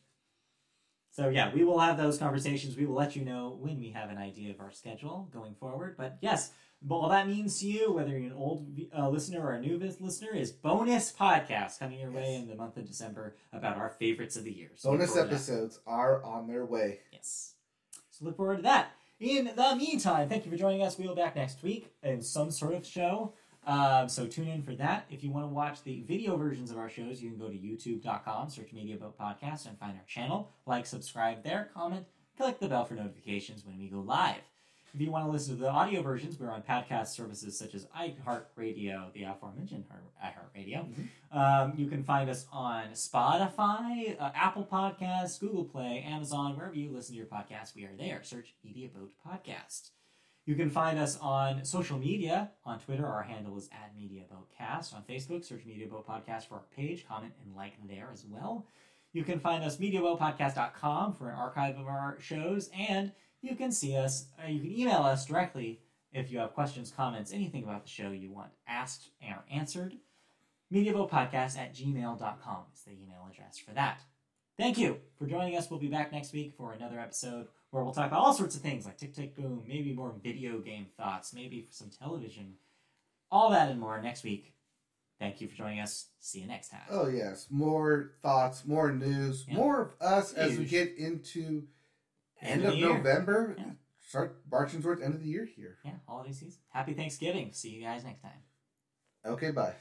Speaker 1: So yeah, we will have those conversations. We will let you know when we have an idea of our schedule going forward. But yes, but all that means to you, whether you're an old uh, listener or a new listener, is bonus podcast coming your way in the month of December about our favorites of the year. So
Speaker 2: Bonus
Speaker 1: forward to that.
Speaker 2: episodes are on their way.
Speaker 1: Yes. So look forward to that. In the meantime, thank you for joining us. We will be back next week in some sort of show. Um, so tune in for that. If you want to watch the video versions of our shows, you can go to youtube.com, search Media Boat Podcast, and find our channel. Like, subscribe there, comment, click the bell for notifications when we go live. If you want to listen to the audio versions, we're on podcast services such as iHeartRadio, the aforementioned Heart- iHeartRadio. Um, you can find us on Spotify, uh, Apple Podcasts, Google Play, Amazon, wherever you listen to your podcast, we are there. Search Media Boat Podcast. You can find us on social media. On Twitter, our handle is at Media Boat Cast. On Facebook, search Media Boat Podcast for our page, comment, and like there as well. You can find us MediaBoatPodcast.com for an archive of our shows, and you can see us, uh, you can email us directly if you have questions, comments, anything about the show you want asked or answered. MediaBoatPodcast at gmail.com is the email address for that. Thank you for joining us. We'll be back next week for another episode where we'll talk about all sorts of things like Tick Tick Boom, maybe more video game thoughts, maybe some television, all that and more next week. Thank you for joining us. See you next time.
Speaker 2: Oh yes, more thoughts, more news,
Speaker 1: Yeah.
Speaker 2: more of us as we get into
Speaker 1: End
Speaker 2: end,
Speaker 1: of
Speaker 2: of. November.
Speaker 1: Yeah.
Speaker 2: Start marching towards end of the year here.
Speaker 1: Yeah, holiday season. Happy Thanksgiving. See you guys next time.
Speaker 2: Okay, bye.